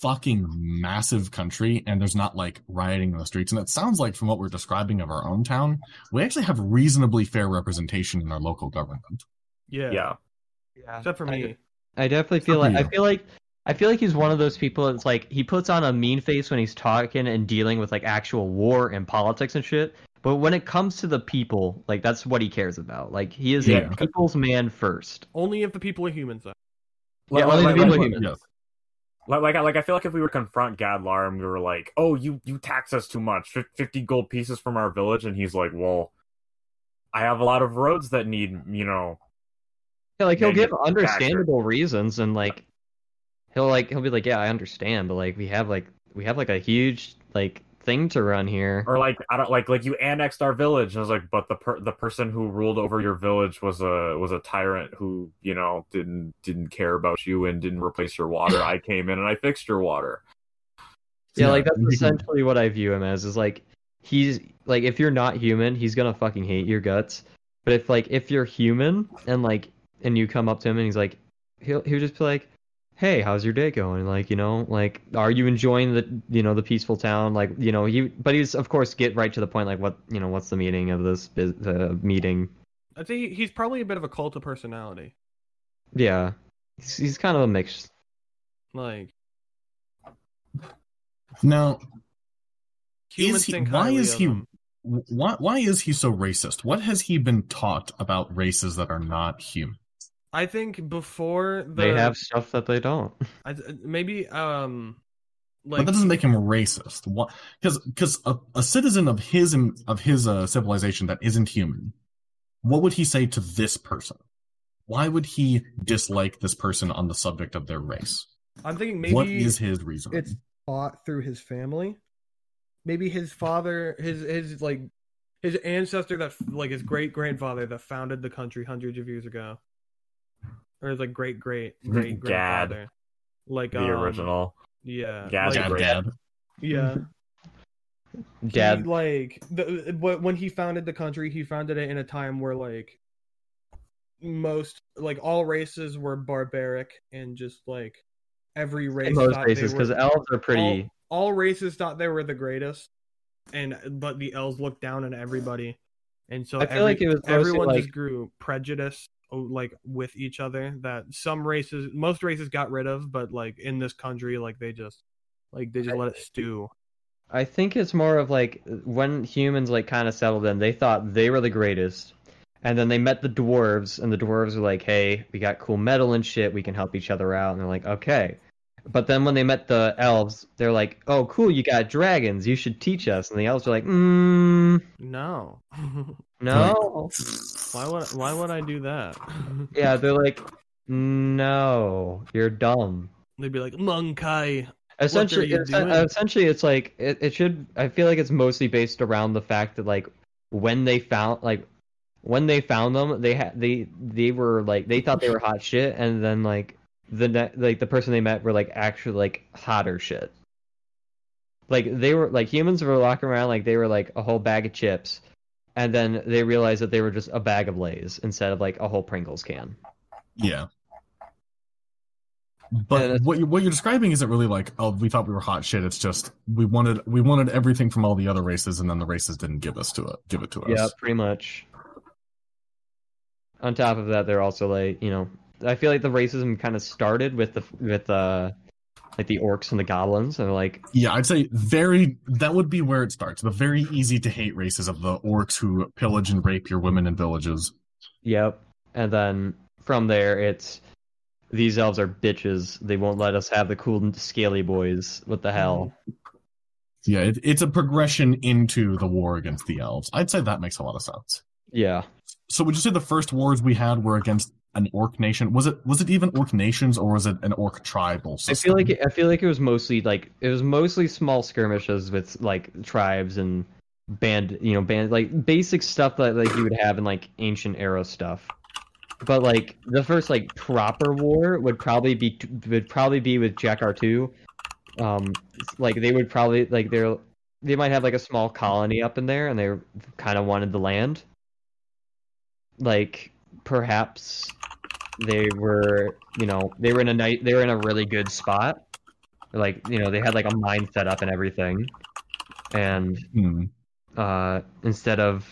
fucking massive country and there's not like rioting in the streets. And it sounds like from what we're describing of our own town, we actually have reasonably fair representation in our local government. Yeah. yeah. Yeah. Except for me. I definitely feel for like I feel like I feel like he's one of those people that's like he puts on a mean face when he's talking and dealing with like actual war and politics and shit, But when it comes to the people, like that's what he cares about. Like he is Yeah. a people's man first. Only if the people are humans, though. Yeah, Like- only like- the people like- are humans. Yes. Like, like, like, I feel like if we were to confront Gadlar and we were like, "Oh, you you tax us too much, fifty gold pieces from our village," and he's like, "Well, I have a lot of roads that need, you know, Yeah, like he'll give manufactured. understandable reasons and like he'll like he'll be like, yeah, I understand, but like we have like we have like a huge like thing to run here. or like I don't like like you annexed our village." And I was like, "But the per- the person who ruled over your village was a was a tyrant who, you know, didn't didn't care about you and didn't replace your water. I came in and I fixed your water." Yeah, Yeah, like that's essentially what I view him as. Is like he's like if you're not human, he's gonna fucking hate your guts. But if like if you're human and like and you come up to him and he's like he'll he'll just be like, Hey, how's your day going? Like, you know, like are you enjoying the you know, the peaceful town? Like, you know, he but he's of course get right to the point like what you know, what's the meaning of this bus- uh, meeting? I think he's probably a bit of a cult of personality. Yeah. He's, he's kind of a mix. Like Now, humans Is he- why is he- him. why why is he so racist? What has he been taught about races that are not human? I think before the They have stuff that they don't. I, maybe um but like that doesn't make him racist. What? Because because a, a citizen of his of his uh, civilization that isn't human, what would he say to this person? Why would he dislike this person on the subject of their race? I'm thinking maybe what is his reason? it's taught through his family. Maybe his father, his his like his ancestor that like his great grandfather that founded the country hundreds of years ago, or his like great great great grandfather, like The um, original. yeah, Gad's like, Dad, yeah. Dad He, like the when he founded the country, he founded it in a time where like most like all races were barbaric and just like every race most races because elves are pretty all, all races thought they were the greatest, and but the elves looked down on everybody, and so I feel every- like it was everyone like- just grew prejudice like with each other that some races most races got rid of, but like in this country like they just like they just let it stew. I think it's more of like when humans like kind of settled in, they thought they were the greatest. And then they met the dwarves, and the dwarves were like, hey, we got cool metal and shit, we can help each other out. And they're like, okay. But then when they met the elves, they're like, oh, cool, you got dragons, you should teach us. And the elves are like, mm, No, no. why would why would I do that? yeah, they're like, no, you're dumb. They'd be like Monkey. Essentially, you it's, doing? essentially, it's like it, it should. I feel like it's mostly based around the fact that like when they found like when they found them, they had they they were like they thought they were hot shit, and then like the ne- like the person they met were like actually like hotter shit. Like they were like humans were walking around like they were like a whole bag of chips, and then they realized that they were just a bag of Lay's instead of like a whole Pringles can. Yeah. But what you, what you're describing isn't really like oh we thought we were hot shit. It's just we wanted we wanted everything from all the other races, and then the races didn't give us to it give it to us. Yeah, pretty much. On top of that, they're also like you know, I feel like the racism kind of started with the with uh like the orcs and the goblins, and like Yeah, I'd say very that would be where it starts. The very easy to hate races of the orcs who pillage and rape your women in villages. yep, and then from there it's these elves are bitches. They won't let us have the cool scaly boys. What the hell? Yeah, it, it's a progression into the war against the elves. I'd say that makes a lot of sense. Yeah, So would you say the first wars we had were against an orc nation? Was it was it even orc nations or was it an orc tribal system? I feel like it, I feel like it was mostly like it was mostly small skirmishes with like tribes and band you know band like basic stuff that like you would have in like ancient era stuff. But like the first like proper war would probably be would probably be with Jakartu. Um, like they would probably like they're they might have like a small colony up in there and they kind of wanted the land. Like perhaps they were you know they were in a night they were in a really good spot like you know they had like a mine set up and everything and Hmm. uh instead of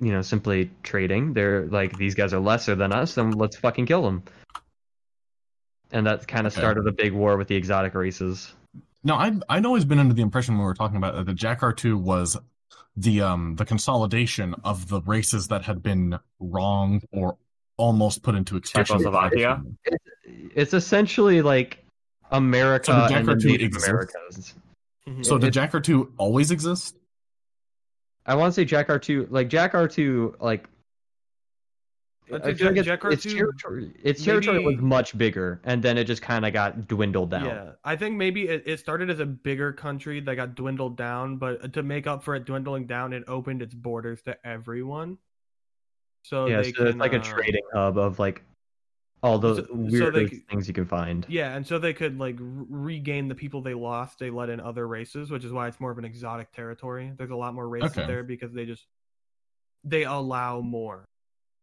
you know simply trading they're like these guys are lesser than us and let's fucking kill them and that kind of Okay. started a big war with the exotic races No, I'd I'd always been under the impression when we were talking about that Jakartu was the um the consolidation of the races that had been wronged or almost put into extinction. Czechoslovakia? It's essentially like America So the and the Native exists? Americas. Mhm. So did It- Jakartu always exist? I want to say Jakartu, like Jakartu, like I'd I say feel like Jack- its, its Jack R2 territory, its territory was much bigger, and then it just kind of got dwindled down. Yeah, I think maybe it, it started as a bigger country that got dwindled down, but to make up for it dwindling down, it opened its borders to everyone. So yeah, they so it's can, like a uh, trading hub of like all those So- so weird they c- things you can find. Yeah, and so they could like r- regain the people they lost. They let in other races, which is why it's more of an exotic territory. There's a lot more races Okay. there because they just they allow more,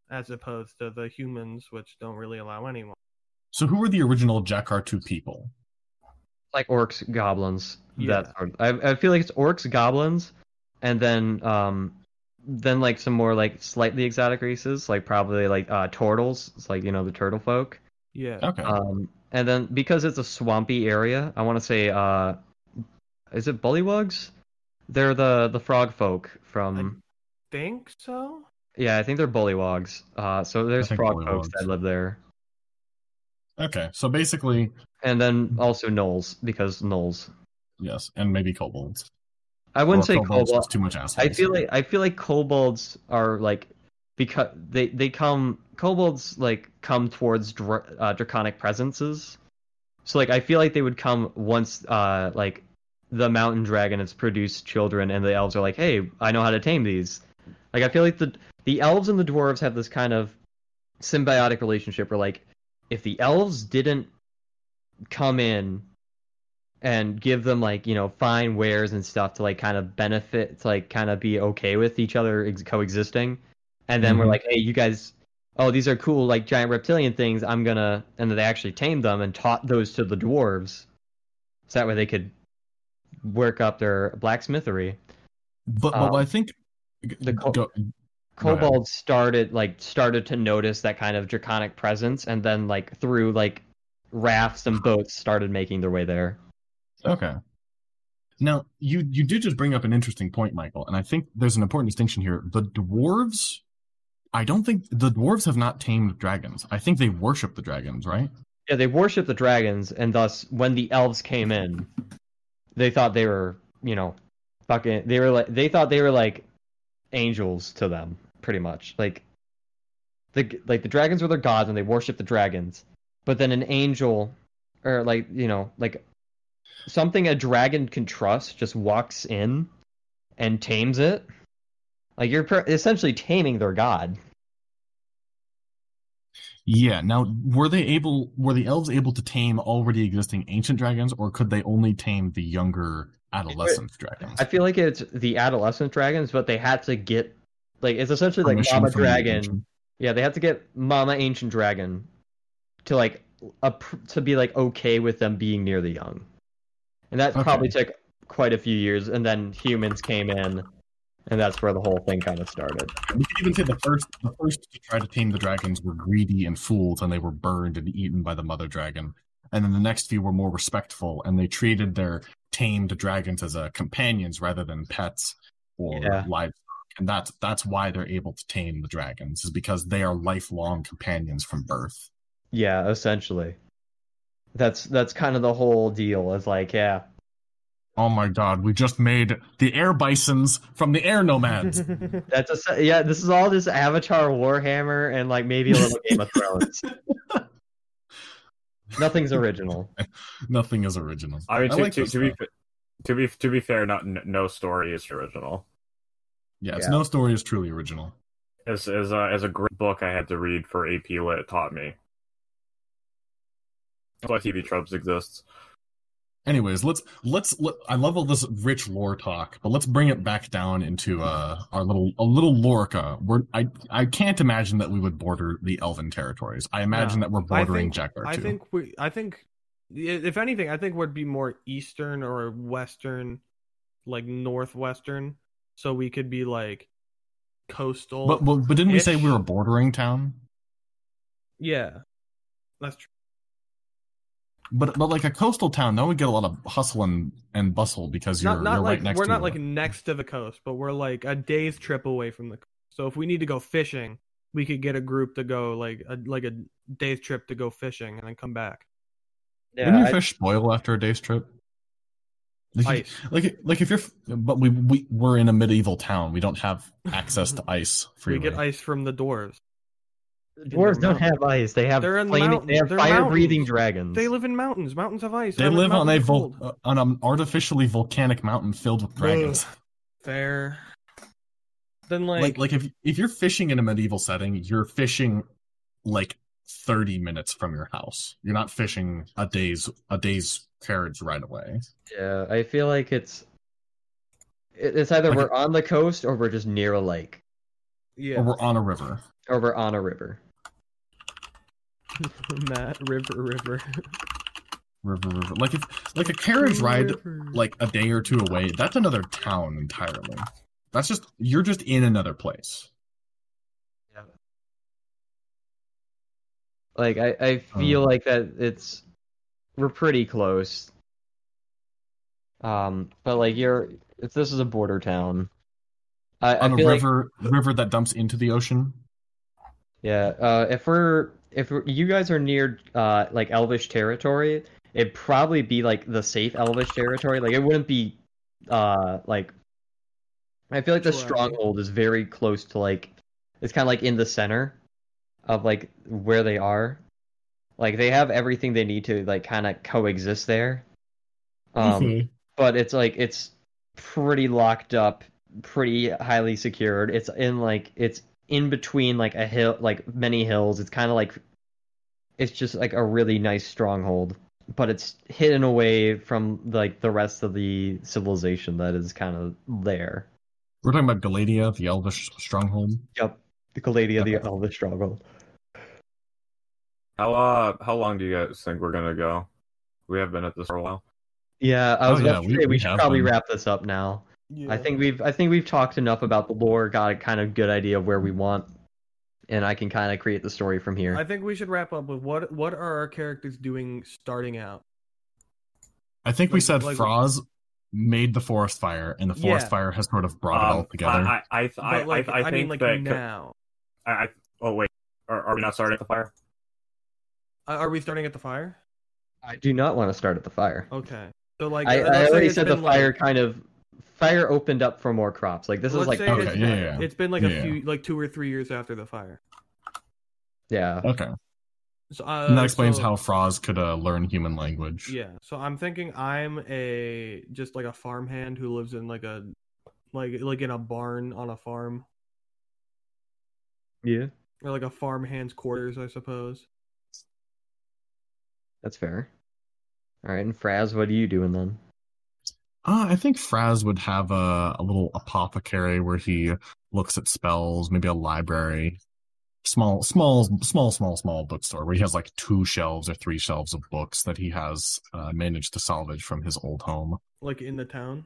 as opposed to the humans, which don't really allow anyone. So who were the original Jakartu people? Like orcs, goblins. Yeah. That sort of, I, I feel like it's orcs, goblins, and then um, then like some more like slightly exotic races, like probably like uh turtles. It's like you know the turtle folk. Yeah, Okay. Um, and then because it's a swampy area, I want to say, uh, is it bullywugs? They're the the frog folk from. I think so. Yeah, I think they're bullywugs. Uh, so there's think frog folks that live there, Okay. So basically, and then also gnolls because gnolls. yes, and maybe kobolds. I wouldn't say kobolds kobold. is too much ass. I feel like I feel like kobolds are like because they they come kobolds like come towards dra- uh, draconic presences. So like I feel like they would come once uh like the mountain dragon has produced children and the elves are like, "Hey, I know how to tame these." Like I feel like the the elves and the dwarves have this kind of symbiotic relationship where like if the elves didn't come in and give them like you know fine wares and stuff to like kind of benefit to like kind of be okay with each other ex- coexisting. And then we're Mhm. like hey you guys oh these are cool like giant reptilian things. I'm gonna and then they actually tamed them and taught those to the dwarves. So that way they could work up their blacksmithery. But, but um, I think the co- go- ahead. kobolds started like started to notice that kind of draconic presence and then like through like rafts and boats started making their way there Okay. Now you you did just bring up an interesting point, Michael, and I think there's an important distinction here. The dwarves, I don't think the dwarves have not tamed dragons. I think they worship the dragons, right? Yeah, they worship the dragons, and thus, when the elves came in, they thought they were, you know, fucking. They were like, they thought they were like angels to them, pretty much. Like, the like the dragons were their gods, and they worshiped the dragons. But then an angel, or like you know, like something a dragon can trust, just walks in and tames it. Like you're per- essentially taming their god. Yeah. Now, were they able? Were the elves able to tame already existing ancient dragons, or could they only tame the younger adolescent dragons? I feel like it's the adolescent dragons, but they had to get like it's essentially like Mama Dragon. ancient- Yeah, they had to get Mama Ancient Dragon to like up to be like okay with them being near the young, and that Okay. probably took quite a few years. And then humans came in, and that's where the whole thing kind of started. We could even say the first, the first to try to tame the dragons were greedy and fools, and they were burned and eaten by the mother dragon. And then the next few were more respectful, and they treated their tamed dragons as uh, companions rather than pets or Yeah. livestock. And that's that's why they're able to tame the dragons, is because they are lifelong companions from birth. Yeah, essentially. That's that's kind of the whole deal. Is like, yeah, Oh my god, we just made the air bisons from the air nomads. that's a yeah. This is all this Avatar, Warhammer, and like maybe a little Game of Thrones. Nothing's original. Nothing is original. I mean, to, like to, to be to be to be fair, not no story is original. yeah, it's yeah. no story is truly original. As as a, as a great book I had to read for AP Lit taught me. That's why TV tropes exists. Anyways, let's let's let, I love all this rich lore talk, but let's bring it back down into uh our little a little lorica. We're I I can't imagine that we would border the Elven territories. I imagine No. that we're bordering think- Jack I think we. I think, if anything, I think would be more eastern or western, like northwestern, so we could be like coastal. but, but but didn't we say we were bordering town? yeah, that's true. But but like a coastal town, that would get a lot of hustle and, and bustle because you're not not you're like right next we're to not it. like next to the coast, but we're like a day's trip away from the coast. So if we need to go fishing, we could get a group to go like a like a day's trip to go fishing and then come back. Wouldn't your I- fish spoil after a day's trip? Like, Ice. like like if you're, but we we we're in a medieval town. We don't have access to ice for you. We get ice from the dwarves. Dwarves don't have ice. They have They're in the mountains. They have They're fire-breathing mountains. dragons. They live in mountains. Mountains have ice. They Mountains- live on a vol- uh, on an artificially volcanic mountain filled with dragons. Fair. Then like, Like like if if you're fishing in a medieval setting, you're fishing like 30 minutes from your house. You're not fishing a day's a day's carriage right away. Yeah, I feel like it's it's either Like we're on the coast or we're just near a lake yeah, Or we're on a river. Or we're on a river. Matt River River. River river. Like if like a carriage ride River. like a day or two away, that's another town entirely. That's just you're just in another place. Yeah. Like I, I feel Um. like that it's we're pretty close. Um, but like you're if this is a border town. I, I On a feel like river river that dumps into the ocean. Yeah, uh, if we're if we're, you guys are near uh like Elvish territory, it'd probably be like the safe Elvish territory. Like it wouldn't be uh like I feel like the stronghold is very close to like it's kind of like in the center of like where they are. Like they have everything they need to like kind of coexist there. Um Mhm. but it's like it's pretty locked up, pretty highly secured. It's in like it's in between like a hill, like many hills. It's kind of like it's just like a really nice stronghold, but it's hidden away from like the rest of the civilization that is kind of there. We're talking about Galadia, the elvish stronghold. Yep, the Galadia, the Elvish stronghold. How uh how long do you guys think we're gonna go? We have been at this for a while. Yeah, I was Oh, about yeah, to we- say we, we should probably been. wrap this up now. Yeah. I think we've I think we've talked enough about the lore, got a kind of good idea of where we want, and I can kind of create the story from here. I think we should wrap up with what what are our characters doing starting out? I think we said like- Froz made the forest fire, and the forest Yeah. fire has sort of brought it all Um, together. I I I, But I, like, I, I think mean, like that now. I, I oh wait, are, are we not starting at the fire? Uh, are we starting at the fire? I do not want to start at the fire. Okay. So like I, I already said the been, like- fire kind of fire opened up for more crops. Like this is let's like Okay, it's, yeah, yeah, yeah. it's been like Yeah, a few like two or three years after the fire. yeah. okay, So, uh, and that explains so- how Froz could uh, learn human language. Yeah. So I'm thinking I'm a just like a farmhand who lives in like a like like in a barn on a farm Yeah. or like a farmhand's quarters, I suppose. That's fair. All right, and Fraz, what are you doing then? Uh, I think Fraz would have a, a little apothecary where he looks at spells, maybe a library, small, small, small, small, small bookstore where he has like two shelves or three shelves of books that he has uh, managed to salvage from his old home. Like in the town.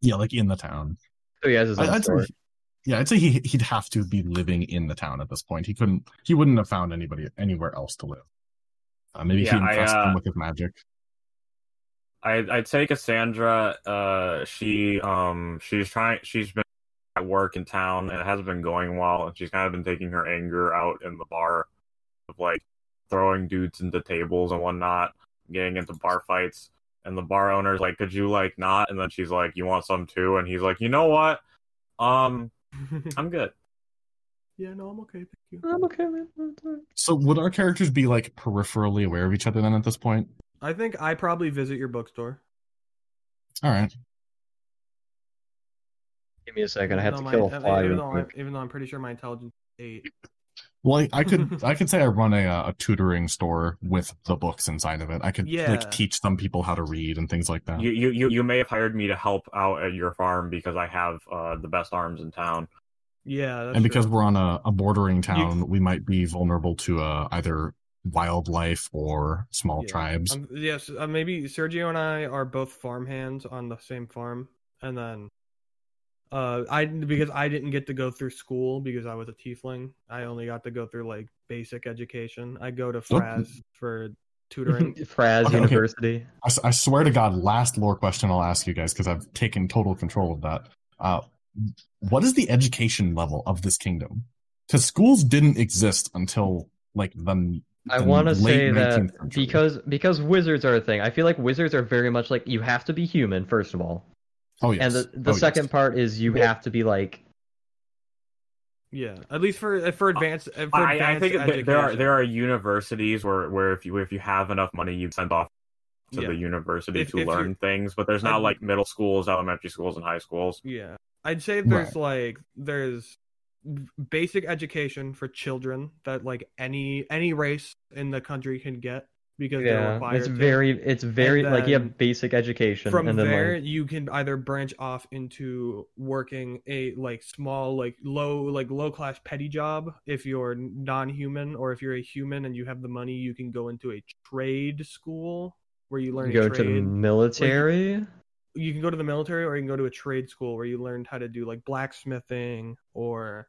Yeah, like in the town. So he has his own I, I'd store. say, yeah, I'd say he he'd have to be living in the town at this point. He couldn't, he wouldn't have found anybody anywhere else to live. Uh, maybe Yeah, he I, impressed uh, them with his magic. I I'd say Cassandra. Uh, she um she's trying. She's been at work in town and it hasn't been going well, and she's kind of been taking her anger out in the bar, of like throwing dudes into tables and whatnot, getting into bar fights. And the bar owner's like, "Could you like not?" And then she's like, "You want some too?" And he's like, "You know what? Um, I'm good." yeah, no, I'm okay, thank you. I'm okay, man. That's all right. So would our characters be like peripherally aware of each other then at this point? I think I probably visit your bookstore. All right. Give me a second. I have to though kill my- a fly even real though, I'm, quick. even though I'm pretty sure my intelligence is eight. Well, I, I could I could say I run a uh, a tutoring store with the books inside of it. I could Yeah. like teach some people how to read and things like that. You, you you you may have hired me to help out at your farm because I have uh the best arms in town. Yeah, that's and because true. we're on a, a bordering town, we might be vulnerable to uh, either wildlife or small Yeah. tribes. Um, yes, uh, maybe Sergio and I are both farmhands on the same farm, and then uh, I because I didn't get to go through school because I was a tiefling. I only got to go through like basic education. I go to. Fraz for tutoring. Fraz Okay, okay. University. I, swear to God, last lore question I'll ask you guys because I've taken total control of that. Uh, what is the education level of this kingdom? Because schools didn't exist until like the. I want to say that century. because because wizards are a thing. I feel like wizards are very much like you have to be human first of all, oh yes, and the the Oh, yes. second part is you have to be like Yeah, at least for for advanced. uh, For I, I think that there are there are universities where, where if you if you have enough money you send off to Yeah. the university If- to if learn you- things, but there's not I'd- like middle schools, elementary schools, and high schools. Yeah, I'd say there's like there's basic education for children that like any any race in the country can get because they're yeah, it's to. very it's very like you have basic education from and then there like, you can either branch off into working a like small like low like low class petty job if you're non-human or if you're a human and you have the money you can go into a trade school where you learn you go a to the military. you can go to the military or you can go to a trade school where you learned how to do like blacksmithing or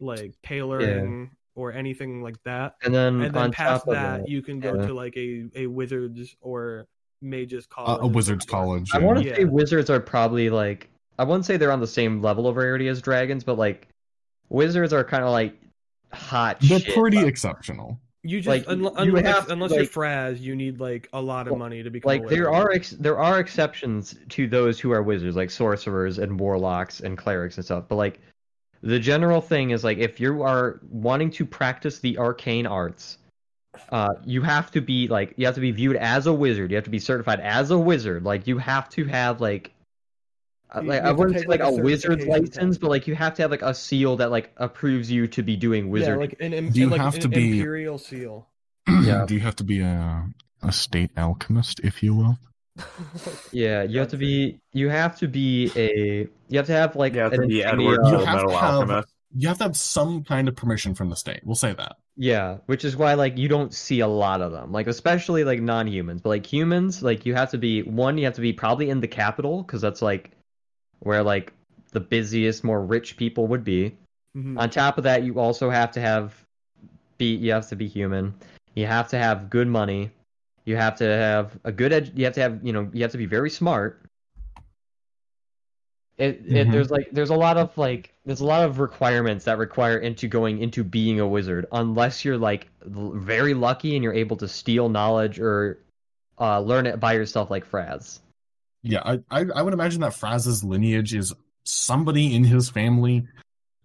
like tailoring or anything like that And then, and then on past top that, of that, you can go yeah. to like a a wizards or mages Uh, college a wizard's college. I yeah. want to Yeah. say wizards are probably like I wouldn't say they're on the same level of rarity as dragons, but like wizards are kind of like hot. They're shit. pretty exceptional. You just Like, unle- you unless, have unless you're like- Fraz, you need like a lot of money to become a like there are ex- there are exceptions to those who are wizards, like sorcerers and warlocks and clerics and stuff. But like the general thing is like if you are wanting to practice the arcane arts, uh, you have to be like you have to be viewed as a wizard. You have to be certified as a wizard. Like you have to have like. Uh, You- Like, you I wouldn't say like, like, a a wizard's license, test. but like you have to have like a seal that like approves you to be doing wizard. yeah, like an, im- Do you like have an to be- imperial seal. Yeah. Do you have to be a a state alchemist, if you will? Yeah, you have to be. You have to be a. You have to have like You have an to be Edward You Full have to have- Alchemist. You have to have some kind of permission from the state. We'll say that. Yeah, which is why like you don't see a lot of them. Like especially like non-humans, but like humans, like you have to be one. You have to be probably in the capital because that's like where like the busiest, more rich people would be. Mhm. On top of that, you also have to have be. You have to be human. You have to have good money. You have to have a good. Ed- you have to have. You know. You have to be very smart. It, it Mhm. there's like there's a lot of like there's a lot of requirements that require into going into being a wizard unless you're like l- very lucky and you're able to steal knowledge or uh, learn it by yourself like Fraz. Yeah, I, I I would imagine that Fraz's lineage is somebody in his family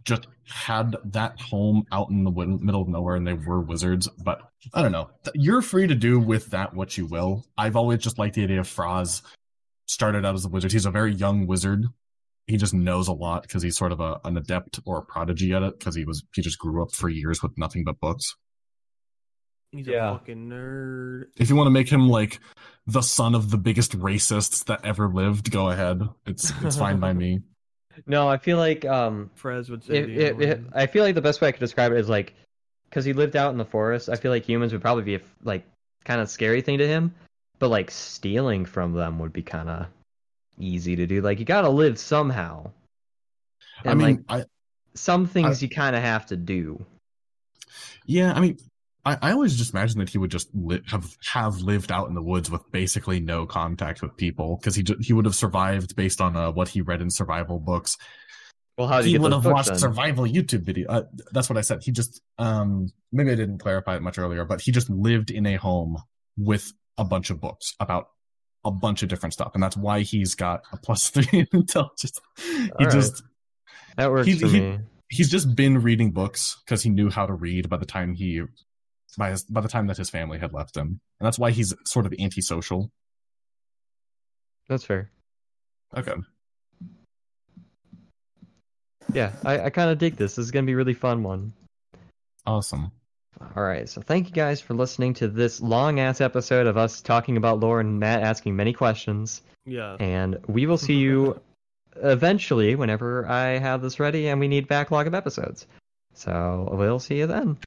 just had that home out in the middle of nowhere and they were wizards. But I don't know. You're free to do with that what you will. I've always just liked the idea of Fraz started out as a wizard. He's a very young wizard. He just knows a lot because he's sort of a, an adept or a prodigy at it because he was he just grew up for years with nothing but books. He's Yeah. a fucking nerd. If you want to make him like the son of the biggest racists that ever lived, go ahead. It's it's fine by me. No, I feel like um Fraz would say. it, it, it. I feel like the best way I could describe it is like because he lived out in the forest. I feel like humans would probably be a like kind of scary thing to him, but like stealing from them would be kind of easy to do. Like you got to live somehow. I mean, like I some things you kind of have to do. yeah, I mean, I, I always just imagine that he would just li- have have lived out in the woods with basically no contact with people because he he would have survived based on uh, what he read in survival books. Well, how do he would have watched then? survival YouTube video. Uh, that's what I said. He just um maybe I didn't clarify it much earlier, but he just lived in a home with a bunch of books about a bunch of different stuff, and that's why he's got a plus three in intelligence. He right. just That works he- for he- me. he's just been reading books because he knew how to read by the time he by his, by the time that his family had left him, and that's why he's sort of antisocial. That's fair. Okay, Yeah, I, I kind of dig this. This is gonna be a really fun one. awesome. All right, so thank you guys for listening to this long ass episode of us talking about lore and Matt asking many questions. yeah. And we will see you eventually whenever I have this ready and we need backlog of episodes. So we'll see you then.